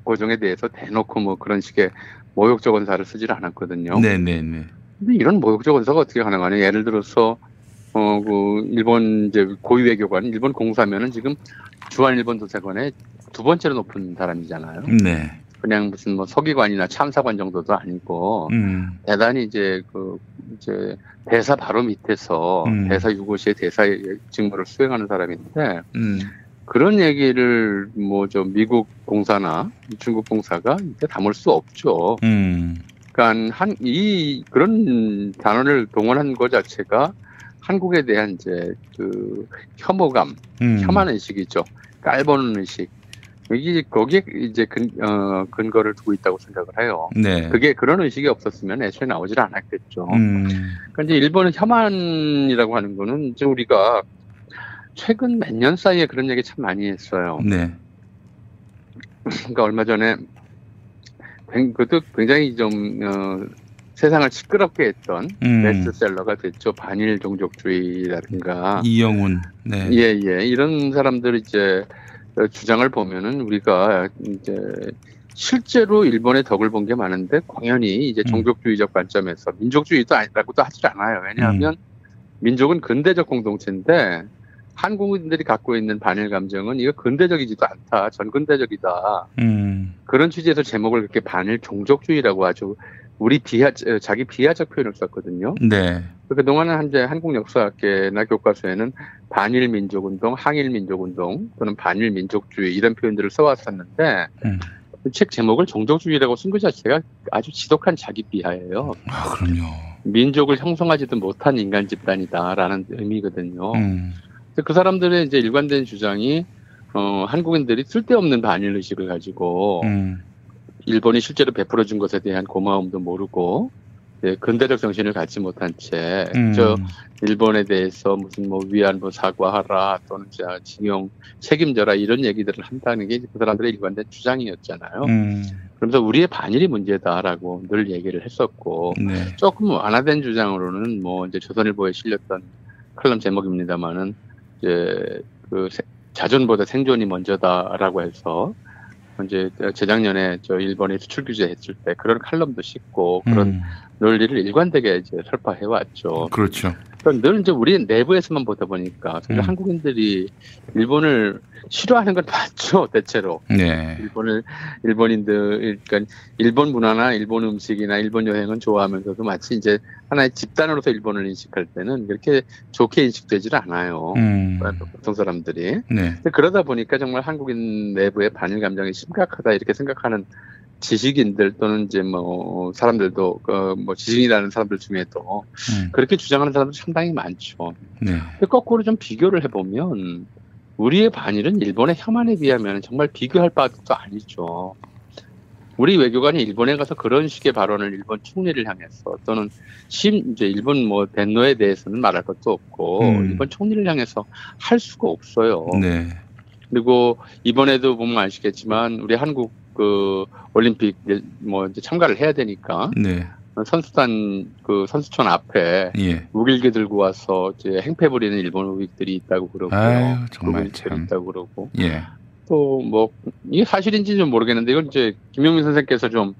고종에 대해서 대놓고 뭐 그런 식의 모욕적 언사를 쓰질 않았거든요. 네네네. 근데 이런 모욕적 언사가 어떻게 가능하냐? 예를 들어서 어 그 일본 이제 고위 외교관 일본 공사면은 지금 주한 일본 도사관의 두 번째로 높은 사람이잖아요. 네. 그냥 무슨 뭐 서기관이나 참사관 정도도 아니고 음. 대단히 이제 그 이제 대사 바로 밑에서 음. 대사 유고시의 대사의 직무를 수행하는 사람인데 음. 그런 얘기를 뭐저 미국 공사나 중국 공사가 이제 담을 수 없죠. 음. 그러니까 한 이 그런 단어를 동원한 것 자체가 한국에 대한 이제 그 혐오감, 음. 혐한 의식이죠. 깔보는 의식. 여기 거기에 이제 근, 어, 근거를 두고 있다고 생각을 해요. 네. 그게 그런 의식이 없었으면 애초에 나오질 않았겠죠. 음. 이제 일본은 혐한이라고 하는 거는 이제 우리가 최근 몇 년 사이에 그런 얘기 참 많이 했어요. 네. 그러니까 얼마 전에 굉- 그것도 굉장히 좀 어, 세상을 시끄럽게 했던 음. 베스트셀러가 됐죠. 반일 종족주의라든가 이영훈. 네. 예, 예. 이런 사람들 이제 어, 주장을 보면은 우리가 이제 실제로 일본의 덕을 본 게 많은데 공연히 이제 종족주의적 관점에서 민족주의도 아니라고도 하질 않아요. 왜냐하면 민족은 근대적 공동체인데 한국인들이 갖고 있는 반일 감정은 이거 근대적이지도 않다. 전근대적이다. 음. 그런 취지에서 제목을 그렇게 반일 종족주의라고 아주 우리 비하 자기 비하적 표현을 썼거든요. 네. 그동안은 이제 한국 역사학계나 교과서에는 반일 민족 운동, 항일 민족 운동 또는 반일 민족주의 이런 표현들을 써왔었는데 음. 그책 제목을 종족주의라고 쓴 것 자체가 아주 지독한 자기 비하예요. 아, 그럼요. 민족을 형성하지도 못한 인간 집단이다라는 의미거든요. 음. 그 사람들의 이제 일관된 주장이 어, 한국인들이 쓸데없는 반일 의식을 가지고 음. 일본이 실제로 베풀어준 것에 대한 고마움도 모르고 예, 근대적 정신을 갖지 못한 채 음. 저 일본에 대해서 무슨 뭐 위안부 사과하라 또는 자 징용 책임져라 이런 얘기들을 한다는 게 그 사람들의 일관된 주장이었잖아요. 음. 그러면서 우리의 반일이 문제다라고 늘 얘기를 했었고 네. 조금 완화된 주장으로는 뭐 이제 조선일보에 실렸던 칼럼 제목입니다만은 이제 그 세- 자존보다 생존이 먼저다라고 해서 이제 재작년에 저 일본에 수출 규제 했을 때 그런 칼럼도 싣고 그런 음. 논리를 일관되게 이제 설파해 왔죠. 그렇죠. 그러니까 늘 이제 우리 내부에서만 보다 보니까 음. 한국인들이 일본을 싫어하는 건 맞죠 대체로. 네. 일본을 일본인들 그러니까 일본 문화나 일본 음식이나 일본 여행은 좋아하면서도 마치 이제 하나의 집단으로서 일본을 인식할 때는 그렇게 좋게 인식되질 않아요. 음. 보통 사람들이. 네. 그러다 보니까 정말 한국인 내부의 반일 감정이 심각하다 이렇게 생각하는 지식인들 또는 이제 뭐 사람들도 그뭐 지식인이라는 사람들 중에도 음. 그렇게 주장하는 사람들 상당히 많죠. 네. 거꾸로 좀 비교를 해보면 우리의 반일은 일본의 혐한에 비하면 정말 비교할 바도 아니죠. 우리 외교관이 일본에 가서 그런 식의 발언을 일본 총리를 향해서 또는 심 이제 일본 뭐 덴노에 대해서는 말할 것도 없고 음. 일본 총리를 향해서 할 수가 없어요. 네. 그리고 이번에도 보면 아시겠지만 우리 한국 그 올림픽 뭐 이제 참가를 해야 되니까 네. 선수단 그 선수촌 앞에 예. 무길게 들고 와서 이제 행패 부리는 일본 우익들이 있다고 그러고요. 아유, 정말 참. 있다고 그러고 예. 또 뭐 이게 사실인지는 좀 모르겠는데 이건 이제 김용민 선생께서 좀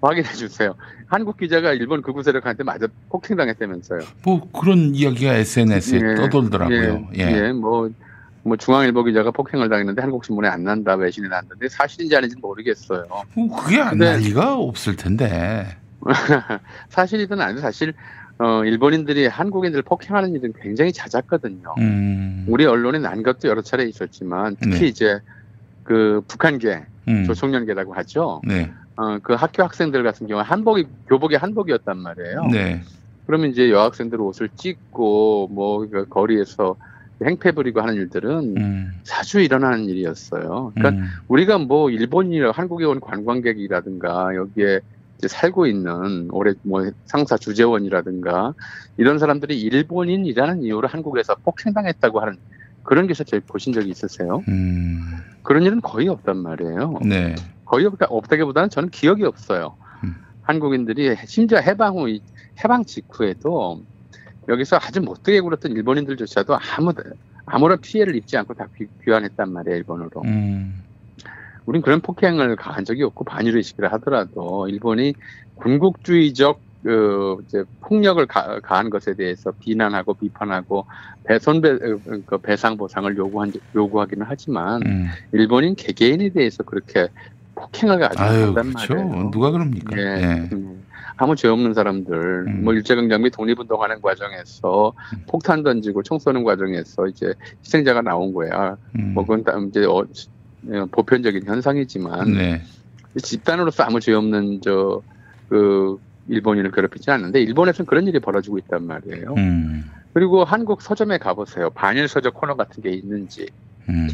확인해 주세요. 한국 기자가 일본 극우 세력한테 맞아 폭행당했다면서요. 뭐 그런 이야기가 SNS에 예, 떠돌더라고요. 예, 예. 예, 뭐, 뭐 중앙일보 기자가 폭행을 당했는데 한국 신문에 안 난다, 외신에 난다는데 사실인지 아닌지 모르겠어요. 뭐 그게 안 근데- 날 리가 없을 텐데. 사실이든 아니든 사실 어, 일본인들이 한국인들 을 폭행하는 일은 굉장히 잦았거든요. 음. 우리 언론에 난 것도 여러 차례 있었지만 특히 네. 이제 그 북한계, 음. 조총련계라고 하죠. 네. 어, 그 학교 학생들 같은 경우 한복이 교복이 한복이었단 말이에요. 네. 그러면 이제 여학생들 옷을 찢고 뭐그 거리에서 행패 부리고 하는 일들은 음. 자주 일어나는 일이었어요. 그러니까 음. 우리가 뭐 일본이나 한국에 온 관광객이라든가 여기에 이제 살고 있는 올해 뭐 상사 주재원이라든가 이런 사람들이 일본인이라는 이유로 한국에서 폭행당했다고 하는 그런 기사 저희 보신 적이 있으세요? 음. 그런 일은 거의 없단 말이에요. 네. 거의 없다, 없다기보다는 저는 기억이 없어요. 음. 한국인들이 심지어 해방 후, 이- 해방 직후에도 여기서 아주 못되게 굴었던 일본인들조차도 아무, 아무런 피해를 입지 않고 다 귀, 귀환했단 말이에요, 일본으로. 음. 우린 그런 폭행을 가한 적이 없고 반일의식을 하더라도 일본이 군국주의적 그 이제 폭력을 가, 한 것에 대해서 비난하고 비판하고 배, 손배 어, 그 배상 보상을 요구한 요구하기는 하지만 음. 일본인 개개인에 대해서 그렇게 폭행을 있단 그렇죠. 말이에요. 누가 그럽니까? 예. 예. 음. 아무 죄 없는 사람들, 음. 뭐 일제강점 및 독립운동하는 과정에서 폭탄 던지고 총 쏘는 과정에서 이제 희생자가 나온 거야. 음. 뭐 그건 다 이제 어, 어, 보편적인 현상이지만 네. 집단으로서 아무 죄 없는 저그 일본인을 괴롭히지 않는데 일본에서는 그런 일이 벌어지고 있단 말이에요. 음. 그리고 한국 서점에 가보세요. 반일 서적 코너 같은 게 있는지. 음.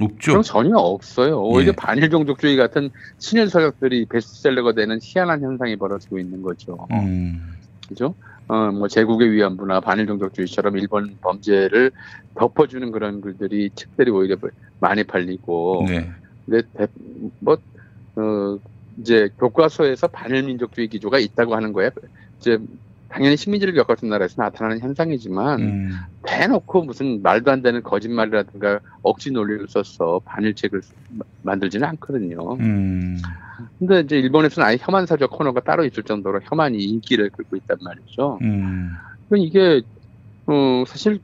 없죠. 그럼 전혀 없어요. 오히려 예. 반일 종족주의 같은 친일 서적들이 베스트셀러가 되는 희한한 현상이 벌어지고 있는 거죠. 음. 그죠? 어, 뭐, 제국의 위안부나 반일 종족주의처럼 일본 범죄를 덮어주는 그런 글들이 책들이 오히려 많이 팔리고. 네. 근데, 대- 뭐, 어, 이제 교과서에서 반일 민족주의 기조가 있다고 하는 거예요. 이제, 당연히 식민지를 겪었던 나라에서 나타나는 현상이지만, 음. 대놓고 무슨 말도 안 되는 거짓말이라든가 억지 논리를 써서 반일책을 마- 만들지는 않거든요. 음. 근데 이제 일본에서는 아예 혐한사적 코너가 따로 있을 정도로 혐한이 인기를 끌고 있단 말이죠. 음. 그럼 이게 어, 사실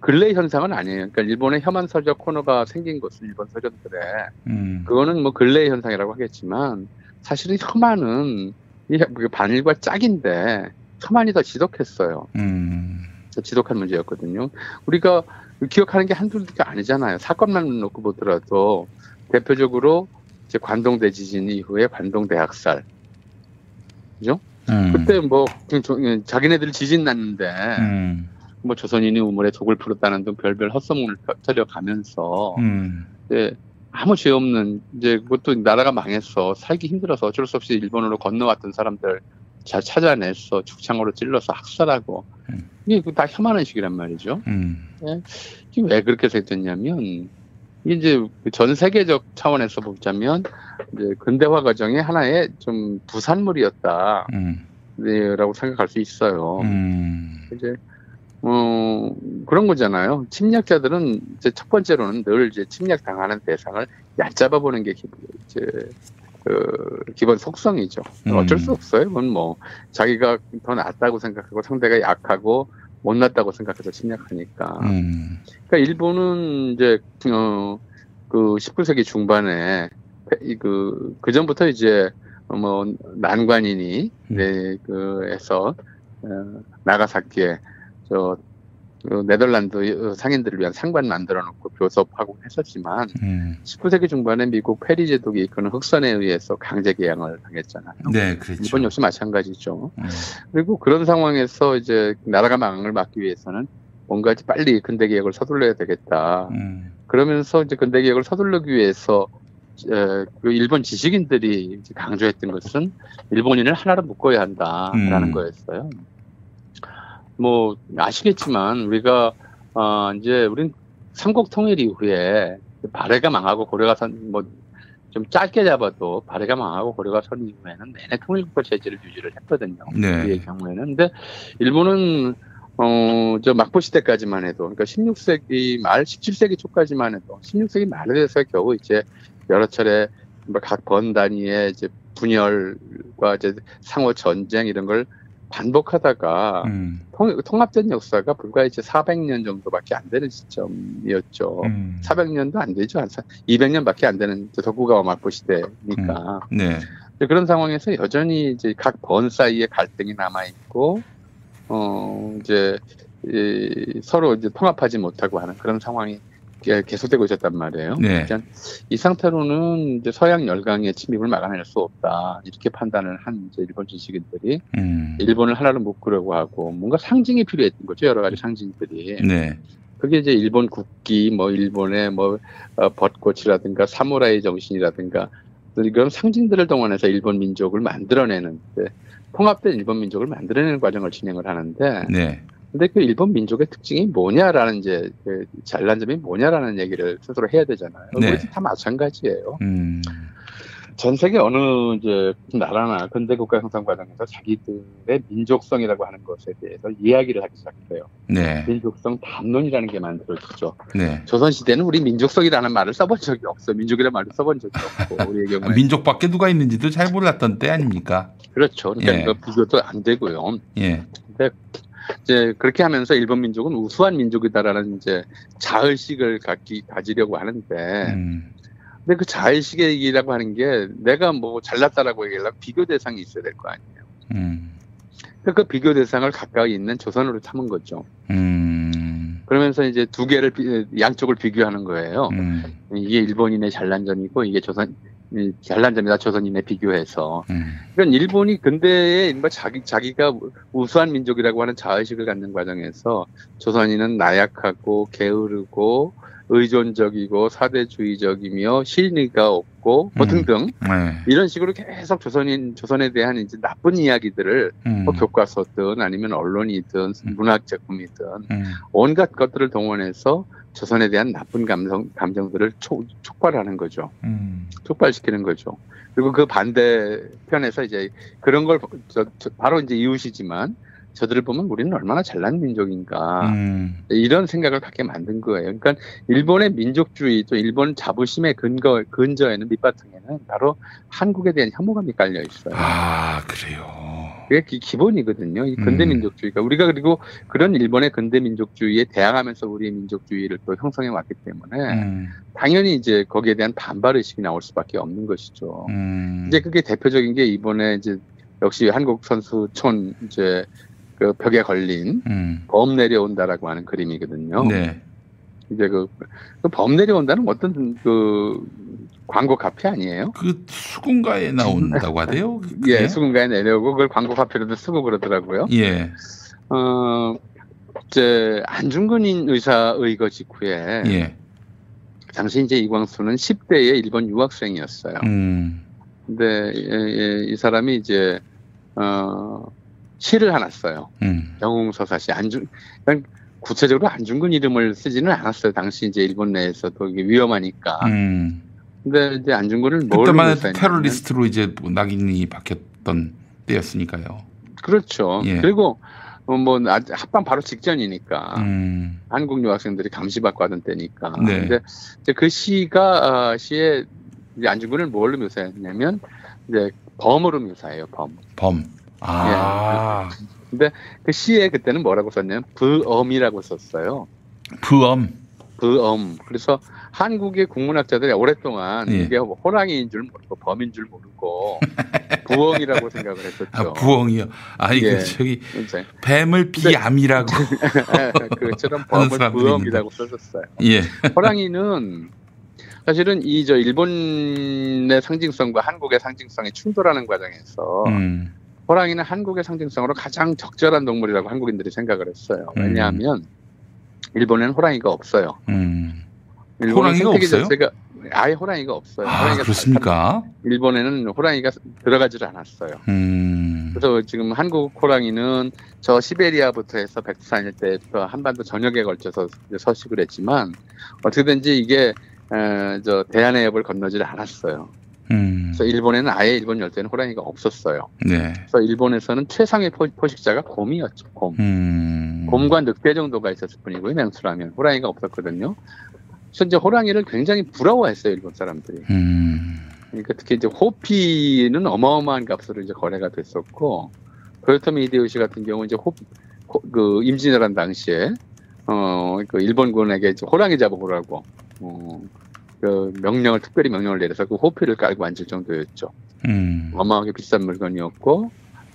근래 현상은 아니에요. 그러니까 일본의 혐한사적 코너가 생긴 것은 일본 서점들에 음. 그거는 뭐 근래 현상이라고 하겠지만 사실은 혐한은 이 반일과 짝인데 혐한이 더 지독했어요. 음. 더 지독한 문제였거든요. 우리가 기억하는 게 한두 개가 아니잖아요. 사건만 놓고 보더라도 대표적으로 이제 관동대 지진 이후에 관동대 학살. 그죠? 음. 그때 뭐그 저- 자기네들 지진 났는데 음. 뭐 조선인이 우물에 독을 풀었다는 등 별별 헛소문을 터려 가면서 음. 이제 아무 죄 없는 이제 그것도 나라가 망해서 살기 힘들어서 어쩔 수 없이 일본으로 건너왔던 사람들 잘 찾아내서 죽창으로 찔러서 학살하고 이게 그다 혐한 의식이란 말이죠. 음. 예? 이게 왜 그렇게 됐냐면 이제 전 세계적 차원에서 보자면 이제 근대화 과정의 하나의 좀 부산물이었다. 음. 네, 라고 생각할 수 있어요. 음. 이제 어 그런 거잖아요. 침략자들은 이제 첫 번째로는 늘 이제 침략 당하는 대상을 얕잡아 보는 게 기, 이제 그 기본 속성이죠. 음. 어쩔 수 없어요. 그건 뭐 자기가 더 낫다고 생각하고 상대가 약하고 못났다고 생각해서 침략하니까. 음. 그러니까 일본은 이제 어 그 19세기 중반에 그, 그 전부터 이제 뭐 난관인이 네, 그에서 어, 나가사키에 저그 네덜란드 상인들을 위한 상관 만들어 놓고 교섭하고 했었지만 음. 19세기 중반에 미국 페리 제독이 이끄는 흑선에 의해서 강제 개양을 당했잖아요. 네, 그렇죠. 일본 역시 마찬가지죠. 음. 그리고 그런 상황에서 이제 나라가 망을 막기 위해서는 뭔가 빨리 근대 개혁을 서둘러야 되겠다. 음. 그러면서 이제 근대 개혁을 서둘르기 위해서 에, 그 일본 지식인들이 강조했던 것은 일본인을 하나로 묶어야 한다라는 음. 거였어요. 뭐 아시겠지만 우리가 어 이제 우린 삼국 통일 이후에 발해가 망하고 고려가 선뭐 좀 짧게 잡아도 발해가 망하고 고려가 선 이후에는 내내 통일국가 체제를 유지를 했거든요. 네. 우리의 경우에는 근데 일본은 어, 저 막부 시대까지만 해도, 그러니까 16세기 말, 17세기 초까지만 해도, 16세기 말에 돼서 겨우 이제 여러 차례 뭐각번 단위의 이제 분열과 이제 상호 전쟁 이런 걸 반복하다가 음. 통, 통합된 역사가 불과 이제 400년 정도밖에 안 되는 시점이었죠. 음. 400년도 안 되죠. 한 200년밖에 안 되는 도쿠가와 막부 시대니까. 네. 이제 그런 상황에서 여전히 이제 각 번 사이에 갈등이 남아 있고 어 이제 이 서로 이제 통합하지 못하고 하는 그런 상황이 게- 계속되고 있었단 말이에요. 네. 그러니까 이 상태로는 이제 서양 열강의 침입을 막아낼 수 없다 이렇게 판단을 한 이제 일본 지식인들이 음. 일본을 하나로 묶으려고 하고 뭔가 상징이 필요했던 거죠 여러 가지 상징들이. 네. 그게 이제 일본 국기, 뭐 일본의 뭐 어, 벚꽃이라든가 사무라이 정신이라든가 이런 상징들을 동원해서 일본 민족을 만들어내는 데, 통합된 일본 민족을 만들어내는 과정을 진행을 하는데 네. 근데 그 일본 민족의 특징이 뭐냐라는 이제 그 잘난 점이 뭐냐라는 얘기를 스스로 해야 되잖아요. 네. 다 마찬가지예요. 음. 전 세계 어느 이제 나라나 근대 국가 형성 과정에서 자기들의 민족성이라고 하는 것에 대해서 이야기를 하기 시작해요. 네. 민족성 담론이라는 게 만들어지죠. 네. 조선 시대는 우리 민족성이라는 말을 써본 적이 없어. 민족이라는 말을 써본 적이 없고 우리의 경우에 민족밖에 누가 있는지도 잘 몰랐던 때 아닙니까? 그렇죠. 그러니까 예. 이거 비교도 안 되고요. 예. 근데 이제 그렇게 하면서 일본 민족은 우수한 민족이다라는 이제 자의식을 갖기 가지려고 하는데, 음. 근데 그 자의식이라고 하는 게 내가 뭐 잘났다라고 얘기하려면 비교 대상이 있어야 될 거 아니에요. 음. 그그 비교 대상을 가까이 있는 조선으로 삼은 거죠. 음. 그러면서 이제 두 개를 비- 양쪽을 비교하는 거예요. 음. 이게 일본인의 잘난 점이고 이게 조선 이 잘난 점이다 조선인에 비교해서. 음. 그러니까 일본이 근대에 뭐 자기 자기가 우수한 민족이라고 하는 자의식을 갖는 과정에서 조선인은 나약하고 게으르고 의존적이고 사대주의적이며 실리가 없고 뭐 음. 등등 네. 이런 식으로 계속 조선인 조선에 대한 이제 나쁜 이야기들을 음. 뭐 교과서든 아니면 언론이든 문학 작품이든 음. 온갖 것들을 동원해서 조선에 대한 나쁜 감성 감정들을 촉, 촉발하는 거죠. 음. 촉발시키는 거죠. 그리고 그 반대편에서 이제 그런 걸 저- 저- 바로 이제 이웃이지만 저들을 보면 우리는 얼마나 잘난 민족인가 음. 이런 생각을 갖게 만든 거예요. 그러니까 일본의 민족주의 또 일본 자부심의 근거 근저에는 밑바탕에는 바로 한국에 대한 혐오감이 깔려 있어요. 아 그래요. 그게 기- 기본이거든요. 이 근대 음. 민족주의가 우리가 그리고 그런 일본의 근대 민족주의에 대항하면서 우리의 민족주의를 또 형성해 왔기 때문에 음. 당연히 이제 거기에 대한 반발 의식이 나올 수밖에 없는 것이죠. 음. 이제 그게 대표적인 게 이번에 이제 역시 한국 선수촌 이제 그 벽에 걸린 음. 범 내려온다라고 하는 그림이거든요. 네. 이제 그, 그범 내려온다는 어떤 그 광고 카페 아니에요? 그 수군가에 나온다고 하대요. 예, 수군가에 내려오고 그걸 광고 카페로도 쓰고 그러더라고요. 예. 어, 이제 안중근 의사 의거 직후에 예. 당시 이제 이광수는 10대의 일본 유학생이었어요. 음. 근데 예, 예, 이 사람이 이제 어, 시를 하나 써요. 음. 영웅서사시 안중 그러니까 구체적으로 안중근 이름을 쓰지는 않았어요. 당시 이제 일본 내에서도 이게 위험하니까. 음. 근데 이제 안중근을 뭘로 그때만 해도 테러리스트로 이제 뭐 낙인이 박혔던 때였으니까요. 그렇죠. 예. 그리고 어, 뭐 아- 합방 바로 직전이니까 음. 한국 유학생들이 감시받고 하던 때니까. 네. 근데 이제 그 시가 어, 시에 안중근을 뭘로 묘사했냐면 이제 범으로 묘사해요. 범. 범. 아. 근데 그 시에 그때는 뭐라고 썼냐면 부엄이라고 썼어요. 부엄. 부엄. 그래서 한국의 국문학자들이 오랫동안 예. 이게 호랑이인 줄 모르고 범인 줄 모르고 부엉이라고 생각을 했었죠. 아, 부엉이요. 아, 이거 예. 저기 이제 뱀을 비암이라고. 그처럼 하는 범을 부엉이라고 써줬어요. 예. 호랑이는 사실은 이 저 일본의 상징성과 한국의 상징성이 충돌하는 과정에서 음. 호랑이는 한국의 상징성으로 가장 적절한 동물이라고 한국인들이 생각을 했어요. 왜냐하면 일본에는 호랑이가 없어요. 음. 호랑이가 없어요? 자체가 아예 호랑이가 없어요. 아, 호랑이가 그렇습니까? 일본에는 호랑이가 들어가지를 않았어요. 음. 그래서 지금 한국 호랑이는 저 시베리아부터 해서 백두산 일대부터 한반도 전역에 걸쳐서 서식을 했지만 어떻게든지 이게 에, 저 대한해협을 건너질 않았어요. 음. 그래서 일본에는 아예 일본 열대는 호랑이가 없었어요. 네. 그래서 일본에서는 최상의 포, 포식자가 곰이었죠. 곰. 음. 곰과 늑대 정도가 있었을 뿐이고요. 맹수라면 호랑이가 없었거든요. 그래서 이제 호랑이를 굉장히 부러워했어요. 일본 사람들이. 음. 그러니까 특히 이제 호피는 어마어마한 값으로 이제 거래가 됐었고 도요토미 히데요시 같은 경우 이제 호, 호- 그 임진왜란 당시에 어 그 일본군에게 이제 호랑이 잡아보라고 어 그 명령을 특별히 명령을 내려서 그 호피를 깔고 앉을 정도였죠. 음. 어마하게 비싼 물건이었고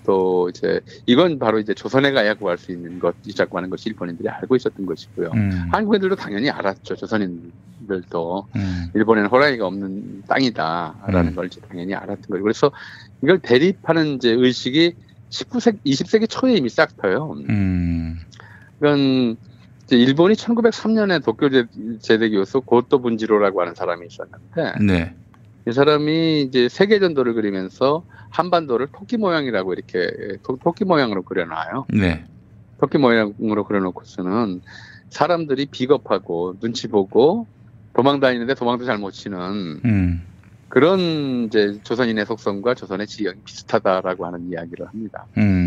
또 이제 이건 바로 이제 조선에 가야 구할 수 있는 것이자고 하는 것이 일본인들이 알고 있었던 것이고요. 음. 한국인들도 당연히 알았죠. 조선인들도 음. 일본에는 호랑이가 없는 땅이다라는 음. 걸 이제 당연히 알았던 거예요. 그래서 이걸 대립하는 이제 의식이 19세기, 20세기 초에 이미 싹 터요. 음. 그건 이제 일본이 1903년에 도쿄 제- 제대 교수 고토 분지로라고 하는 사람이 있었는데 네. 이 사람이 이제 세계 전도를 그리면서 한반도를 토끼 모양이라고 이렇게 토, 토끼 모양으로 그려놔요. 네. 토끼 모양으로 그려놓고서는 사람들이 비겁하고 눈치 보고 도망 다니는데 도망도 잘 못 치는 음. 그런 이제 조선인의 속성과 조선의 지형이 비슷하다라고 하는 이야기를 합니다. 음.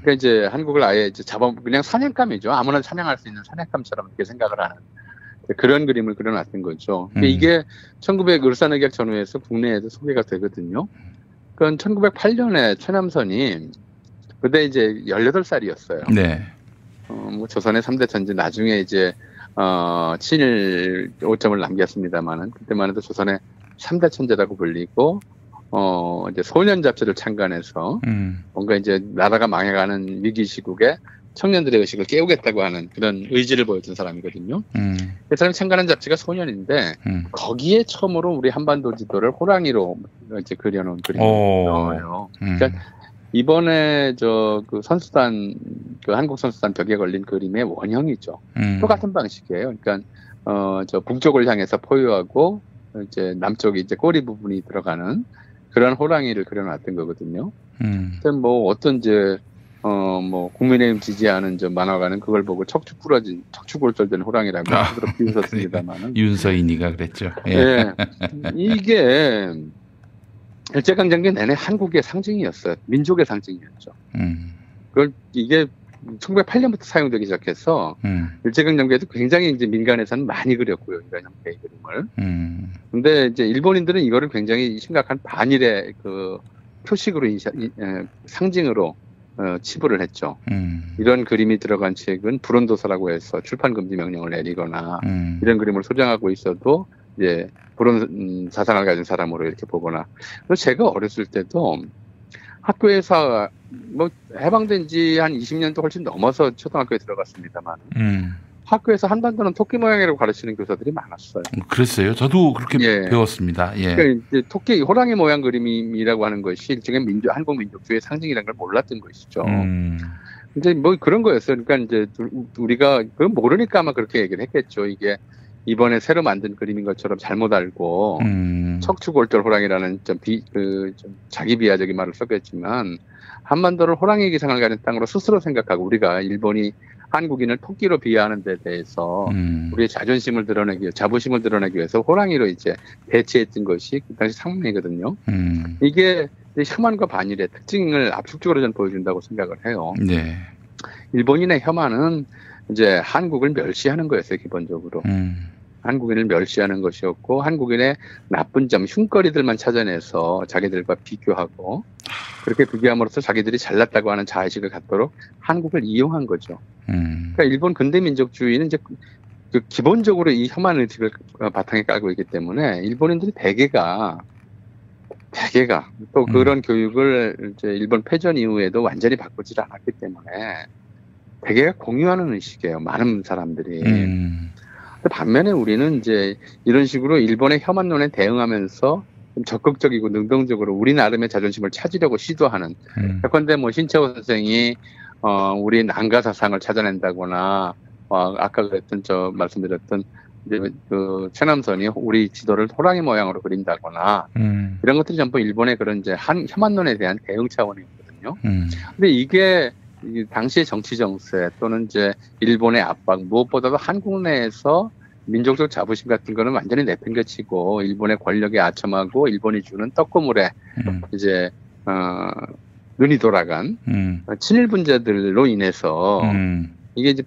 그러니까 이제 한국을 아예 이제 잡아 그냥 사냥감이죠. 아무나 사냥할 수 있는 사냥감처럼 이렇게 생각을 하는 그런 그림을 그려놨던 거죠. 음. 이게 1900 을사늑약 전후에서 국내에도 소개가 되거든요. 그건 1908년에 최남선이 그때 이제 18살이었어요. 네. 어, 뭐 조선의 3대 천재 나중에 이제 어, 친일 5점을 남겼습니다만은 그때만 해도 조선의 3대 천재라고 불리고 어, 이제 소년 잡지를 창간해서 음. 뭔가 이제 나라가 망해가는 위기 시국에 청년들의 의식을 깨우겠다고 하는 그런 의지를 보여준 사람이거든요. 음. 그 사람이 창간한 잡지가 소년인데 음. 거기에 처음으로 우리 한반도 지도를 호랑이로 이제 그려놓은 그림이에요. 음. 그러니까 이번에 저 그 선수단 그 한국 선수단 벽에 걸린 그림의 원형이죠. 음. 똑같은 방식이에요. 그러니까 어 저 북쪽을 향해서 포효하고 이제 남쪽이 이제 꼬리 부분이 들어가는 그런 호랑이를 그려놨던 거거든요. 음. 뭐 어떤 이제 어 뭐 국민의힘 지지하는 저 만화가는 그걸 보고 척추 부러진 척추 골절된 호랑이라고 아, 스스로 비웃었습니다만은 윤서인이가 그랬죠. 예. 예. 이게 일제강점기 내내 한국의 상징이었어요. 민족의 상징이었죠. 음. 그걸 이게 1908년부터 사용되기 시작해서 음. 일제강점기에도 굉장히 이제 민간에서는 많이 그렸고요. 이런 형태의 그림을. 음. 근데 이제 일본인들은 이거를 굉장히 심각한 반일의 그 표식으로 인사, 이- 에, 상징으로 어, 치부를 했죠. 음. 이런 그림이 들어간 책은 불온도서라고 해서 출판 금지 명령을 내리거나 음. 이런 그림을 소장하고 있어도 이제 불온 음, 사상을 가진 사람으로 이렇게 보거나 그래서 제가 어렸을 때도 학교에서 뭐 해방된 지 한 20년도 훨씬 넘어서 초등학교에 들어갔습니다만 음. 학교에서 한반도는 토끼 모양이라고 가르치는 교사들이 많았어요. 그랬어요. 저도 그렇게 예. 배웠습니다. 예. 그러니까 이제 토끼 호랑이 모양 그림이라고 하는 것이 일종의 민족 한국 민족주의 상징이라는 걸 몰랐던 것이죠. 음. 이제 뭐 그런 거였어요. 그러니까 이제 두- 우리가 그걸 모르니까 아마 그렇게 얘기를 했겠죠. 이게 이번에 새로 만든 그림인 것처럼 잘못 알고 음. 척추골절 호랑이라는 좀 비, 그, 좀 자기 비하적인 말을 썼겠지만 한반도를 호랑이 기상을 가진 땅으로 스스로 생각하고 우리가 일본이 한국인을 토끼로 비하하는 데 대해서 음. 우리의 자존심을 드러내기 자부심을 드러내기 위해서 호랑이로 이제 배치했던 것이 그 당시 상명이거든요. 음. 이게 혐한과 반일의 특징을 압축적으로 전 보여준다고 생각을 해요. 네. 일본인의 혐한은 이제 한국을 멸시하는 거였어요, 기본적으로. 음. 한국인을 멸시하는 것이었고, 한국인의 나쁜 점, 흉거리들만 찾아내서 자기들과 비교하고, 그렇게 비교함으로써 자기들이 잘났다고 하는 자의식을 갖도록 한국을 이용한 거죠. 음. 그러니까 일본 근대 민족주의는 이제 그 기본적으로 이 혐한 의식을 어, 바탕에 깔고 있기 때문에 일본인들이 대개가 대개가 또 그런 교육을 이제 일본 패전 이후에도 완전히 바꾸질 않았기 때문에 대개가 공유하는 의식이에요. 많은 사람들이. 음. 반면에 우리는 이제 이런 식으로 일본의 혐한론에 대응하면서 좀 적극적이고 능동적으로 우리 나름의 자존심을 찾으려고 시도하는 음. 예컨대 뭐 신채호 선생이 어 우리 난가 사상을 찾아낸다거나 어 아까 그랬던 저 말씀드렸던 이제 그 최남선이 우리 지도를 호랑이 모양으로 그린다거나 음. 이런 것들이 전부 일본의 그런 이제 한 혐한론에 대한 대응 차원이거든요. 음. 근데 이게 이 당시의 정치 정세 또는 이제 일본의 압박 무엇보다도 한국 내에서 민족적 자부심 같은 거는 완전히 내팽개치고 일본의 권력에 아첨하고 일본이 주는 떡고물에 음. 이제 어 눈이 돌아간 음. 친일 분자들로 인해서 음. 이게 이제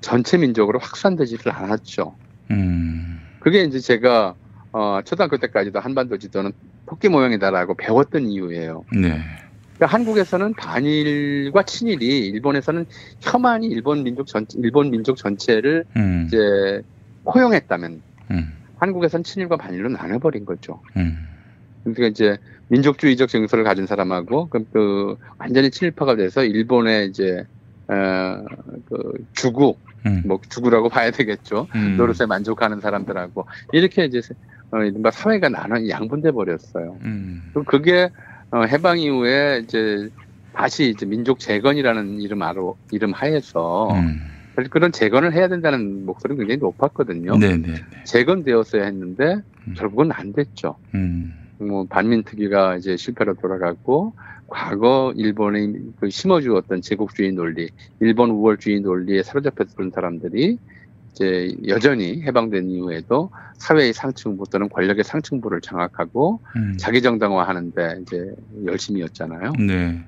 전체 민족으로 확산되지를 않았죠. 음. 그게 이제 제가 어 초등학교 때까지도 한반도 지도는 토끼 모양이다라고 배웠던 이유예요. 네. 그러니까 한국에서는 반일과 친일이 일본에서는 혐한이 일본 민족 전 일본 민족 전체를 음. 이제 포용했다면 음. 한국에서는 친일과 반일로 나눠버린 거죠. 음. 그러니까 이제 민족주의적 정서를 가진 사람하고 그럼 그 완전히 친일파가 돼서 일본의 이제 어그 주구 음. 뭐 주구라고 봐야 되겠죠. 음. 노릇에 만족하는 사람들하고 이렇게 이제 어 이른바 사회가 나눠 양분돼 버렸어요. 음. 그럼 그게 어, 해방 이후에 이제 다시 이제 민족 재건이라는 이름 아로 이름 하에서 음. 사실 그런 재건을 해야 된다는 목소리는 굉장히 높았거든요. 네네. 재건되었어야 했는데 결국은 안 됐죠. 음. 뭐 반민특위가 이제 실패로 돌아갔고 과거 일본이 그 심어주었던 제국주의 논리, 일본 우월주의 논리에 사로잡혔던 사람들이 이제 여전히 해방된 이후에도 사회의 상층부 또는 권력의 상층부를 장악하고 음. 자기 정당화하는데 이제 열심이었잖아요. 네.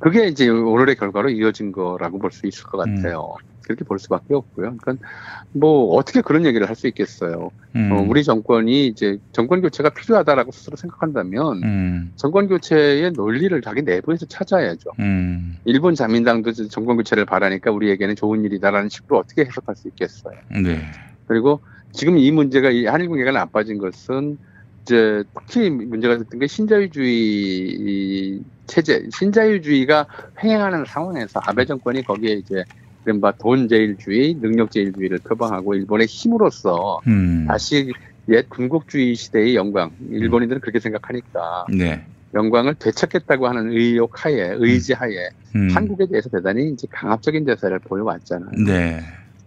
그게 이제 오늘의 결과로 이어진 거라고 볼 수 있을 것 같아요. 음. 그렇게 볼 수밖에 없고요. 그러니까 뭐 어떻게 그런 얘기를 할 수 있겠어요. 음. 어, 우리 정권이 이제 정권 교체가 필요하다라고 스스로 생각한다면 음. 정권 교체의 논리를 자기 내부에서 찾아야죠. 음. 일본 자민당도 정권 교체를 바라니까 우리에게는 좋은 일이다라는 식으로 어떻게 해석할 수 있겠어요. 네. 그리고 지금 이 문제가 이 한일 관계가 나빠진 것은 이제 특히 문제가 됐던 게 신자유주의 체제, 신자유주의가 횡행하는 상황에서 아베 정권이 거기에 이제 이른바 돈제일주의, 능력제일주의를 표방하고 일본의 힘으로써 음. 다시 옛 군국주의 시대의 영광, 일본인들은 그렇게 생각하니까 네. 영광을 되찾겠다고 하는 의욕 하에, 의지 하에 음. 한국에 대해서 대단히 이제 강압적인 대사를 보여왔잖아요. 네.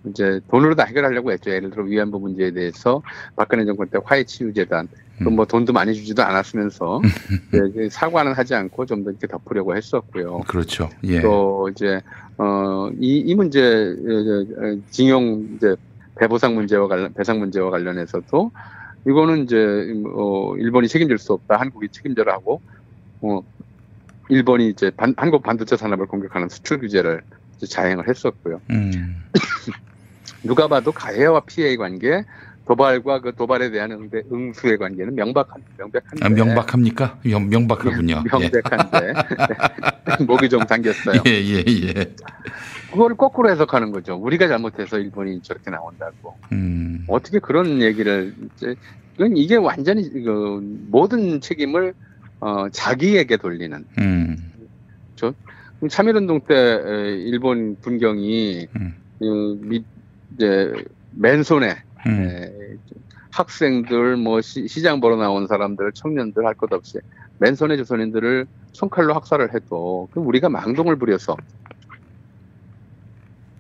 이제 돈으로 다 해결하려고 했죠. 예를 들어 위안부 문제에 대해서 박근혜 정권 때 화해치유재단, 음. 또 뭐 돈도 많이 주지도 않았으면서 그 사과는 하지 않고 좀 더 이렇게 덮으려고 했었고요. 그렇죠. 예. 또 이제 어이 이 문제 어, 어, 징용 이제 배보상 문제와 관련 배상 문제와 관련해서도 이거는 이제 어 일본이 책임질 수 없다 한국이 책임져라 하고 어 일본이 이제 반, 한국 반도체 산업을 공격하는 수출 규제를 자행을 했었고요. 음. 누가 봐도 가해와 피해의 관계, 도발과 그 도발에 대한 응대, 응수의 관계는 명백한 명백한데. 아, 명박합니까? 명, 명박하군요. 명백한데 목이 좀 당겼어요. 예, 예, 예. 그걸 거꾸로 해석하는 거죠. 우리가 잘못해서 일본이 저렇게 나온다고. 음. 어떻게 그런 얘기를 이제 이건 이게 완전히 그 모든 책임을 어, 자기에게 돌리는. 음. 저 참일운동 때 에, 일본 군경이 음. 그 미, 이제 맨손에 음. 에, 학생들 뭐 시, 장 보러 나온 사람들 청년들 할 것 없이 맨손에 조선인들을 손칼로 학살을 해도 그 우리가 망동을 부려서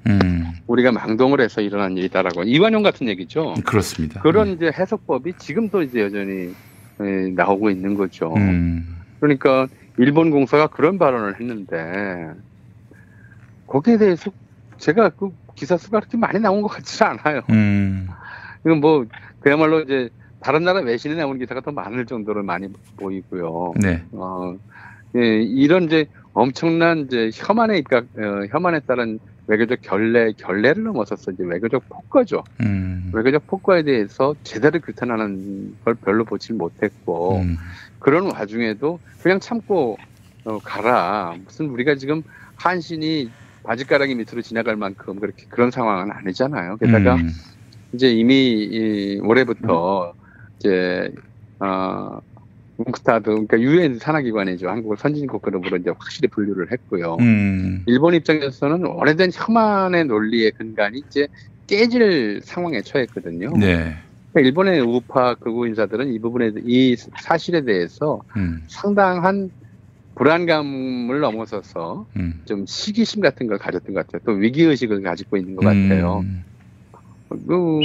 음. 우리가 망동을 해서 일어난 일이다라고 이완용 같은 얘기죠. 그렇습니다. 그런 이제 해석법이 지금도 이제 여전히 에, 나오고 있는 거죠. 음. 그러니까 일본 공사가 그런 발언을 했는데 거기에 대해서 제가 그 기사 수가 그렇게 많이 나온 것 같지 않아요. 음. 이건 뭐 그야말로 이제 다른 나라 외신에 나오는 기사가 더 많을 정도로 많이 보이고요. 네. 어, 예, 이런 이제 엄청난 이제 혐한에 입각, 어, 혐한에 따른 외교적 결례, 결례를 넘어서서 이제 외교적 폭거죠. 음. 외교적 폭거에 대해서 제대로 규탄하는 걸 별로 보질 못했고, 음. 그런 와중에도 그냥 참고 어, 가라. 무슨 우리가 지금 한신이 바지가랑이 밑으로 지나갈 만큼 그렇게 그런 상황은 아니잖아요. 게다가 음. 이제 이미 이 올해부터 이제 어 웅크타드 그러니까 유엔 산하기관이죠. 한국을 선진국 그룹으로 이제 확실히 분류를 했고요. 음. 일본 입장에서는 오래된 혐한의 논리의 근간이 이제 깨질 상황에 처했거든요. 네. 그러니까 일본의 우파 극우 인사들은 이 부분에 이 사실에 대해서 음. 상당한 불안감을 넘어서서 음. 좀 시기심 같은 걸 가졌던 것 같아요. 또 위기 의식을 가지고 있는 것 같아요. 음. 그,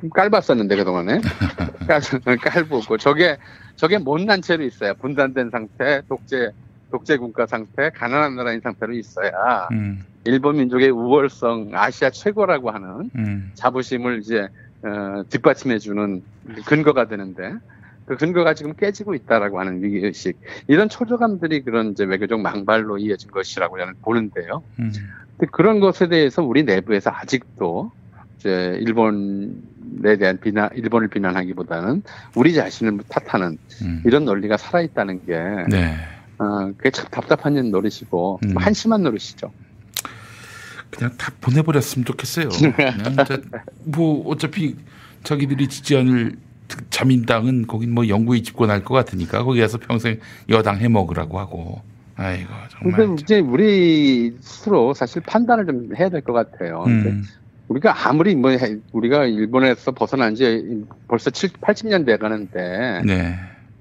좀 깔봤었는데 그동안에 깔, 깔보고 저게 저게 못난 채로 있어야 분단된 상태, 독재 독재 국가 상태, 가난한 나라인 상태로 있어야 음. 일본 민족의 우월성 아시아 최고라고 하는 음. 자부심을 이제 어, 뒷받침해주는 근거가 되는데 그 근거가 지금 깨지고 있다라고 하는 위기 의식 이런 초조감들이 그런 이제 외교적 망발로 이어진 것이라고 저는 보는데요. 음. 그런 것에 대해서 우리 내부에서 아직도 이제 일본에 대한 비난, 일본을 비난하기보다는 우리 자신을 탓하는 음. 이런 논리가 살아있다는 게, 네. 어, 그게 참 답답한 노릇이고, 음. 한심한 노릇이죠. 그냥 다 보내버렸으면 좋겠어요. 저, 뭐 어차피 자기들이 지지하는 자민당은 거긴 뭐 영구히 집권할 것 같으니까 거기 가서 평생 여당 해먹으라고 하고. 아이고 정말. 근데 이제 우리 스스로 사실 판단을 좀 해야 될 것 같아요. 음. 우리가 아무리 뭐, 해- 우리가 일본에서 벗어난 지 벌써 7, 80년 돼 가는데, 네.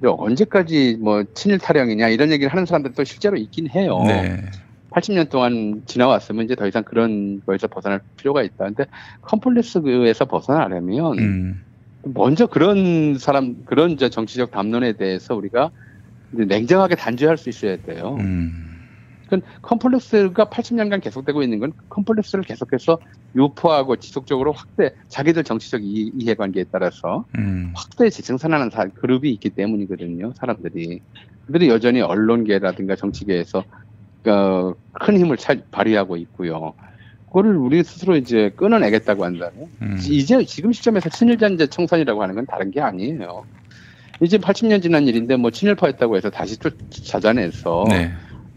언제까지 뭐 친일 타령이냐 이런 얘기를 하는 사람들도 실제로 있긴 해요. 네. 80년 동안 지나왔으면 이제 더 이상 그런 거에서 벗어날 필요가 있다. 근데 컴플렉스에서 벗어나려면 음. 먼저 그런 사람 그런 이제 정치적 담론에 대해서 우리가 이제 냉정하게 단죄할 수 있어야 돼요. 그건 컴플렉스가 80년간 계속되고 있는 건 컴플렉스를 계속해서 유포하고 지속적으로 확대 자기들 정치적 이, 이해관계에 따라서 음. 확대 재생산하는 사, 그룹이 있기 때문이거든요. 사람들이 그들이 여전히 언론계라든가 정치계에서 어, 큰 힘을 차, 발휘하고 있고요. 그거를 우리 스스로 이제 끊어내겠다고 한다면 음. 이제 지금 시점에서 친일잔재 청산이라고 하는 건 다른 게 아니에요. 이제 80년 지난 일인데 뭐 친일파였다고 해서 다시 또 찾아내서 네.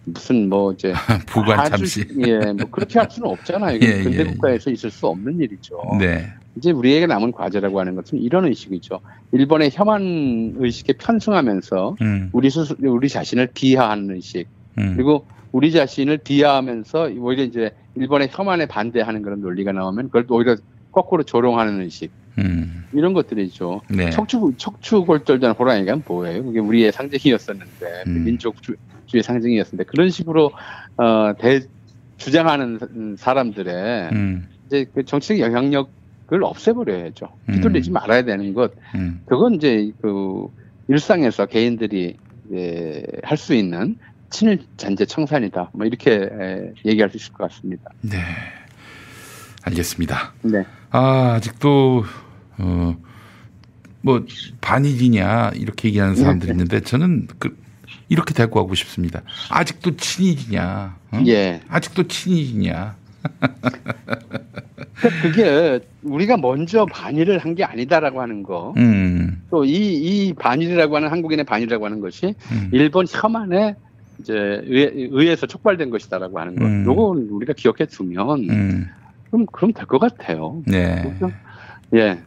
무슨 뭐 이제 부관 아주- 참시. 예, 뭐 그렇게 할 수는 없잖아요. 예, 근대 예, 국가에서 있을 수 없는 일이죠. 네. 이제 우리에게 남은 과제라고 하는 것은 이런 의식이죠. 일본의 혐한 의식에 편승하면서 음. 우리 스스 우리 자신을 비하하는 의식 음. 그리고 우리 자신을 비하하면서 오히려 이제 일본의 혐한에 반대하는 그런 논리가 나오면 그걸 또 오히려 거꾸로 조롱하는 의식 음. 이런 것들이죠. 네. 척추 척추 골절전 호랑이가 뭐예요? 그게 우리의 상징이었었는데 음. 민족 주 의 상징이었는데 그런 식으로 어, 대 주장하는 사람들의 음. 이제 그 정치적 영향력을 없애버려야죠. 음. 휘둘리지 말아야 되는 것. 음. 그건 이제 그 일상에서 개인들이 할수 있는 친일 잔재 청산이다. 뭐 이렇게 에, 얘기할 수 있을 것 같습니다. 네. 알겠습니다. 네. 아, 아직도, 어, 뭐, 반일이냐, 이렇게 얘기하는 사람들이 있는데, 저는 그, 이렇게 데리고 가고 싶습니다. 아직도 친일이냐, 어? 예. 아직도 친일이냐. 그게 우리가 먼저 반일을 한 게 아니다라고 하는 거. 음, 또이이 반일이라고 하는 한국인의 반일이라고 하는 것이 음. 일본 혐한에 이제 의, 의해서 촉발된 것이다라고 하는 것. 음. 요건 우리가 기억해 두면 음. 그럼 그럼 될 것 같아요. 네. 예.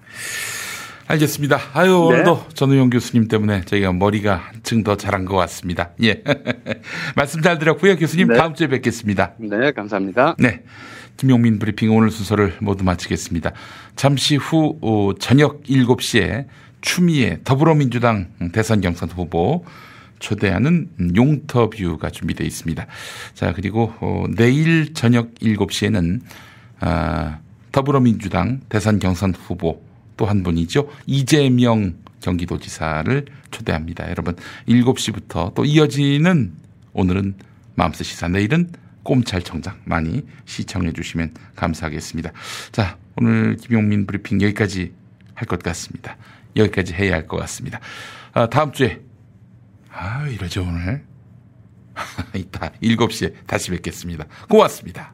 알겠습니다. 아유, 네. 오늘도 전우용 교수님 때문에 저희가 머리가 한층 더 자란 것 같습니다. 예. 말씀 잘 들었고요. 교수님 네. 다음 주에 뵙겠습니다. 네, 감사합니다. 네. 김용민 브리핑 오늘 순서를 모두 마치겠습니다. 잠시 후 어, 저녁 7시에 추미애 더불어민주당 대선 경선 후보 초대하는 용터뷰가 준비되어 있습니다. 자, 그리고 어, 내일 저녁 7시에는 아, 더불어민주당 대선 경선 후보 또 한 분이죠. 이재명 경기도지사를 초대합니다. 여러분 7시부터 또 이어지는 오늘은 마음스 시사 내일은 꼼찰청장 많이 시청해 주시면 감사하겠습니다. 자, 오늘 김용민 브리핑 여기까지 할 것 같습니다. 여기까지 해야 할 것 같습니다. 아, 다음 주에 아, 이러죠 오늘. 이따 7시에 다시 뵙겠습니다. 고맙습니다.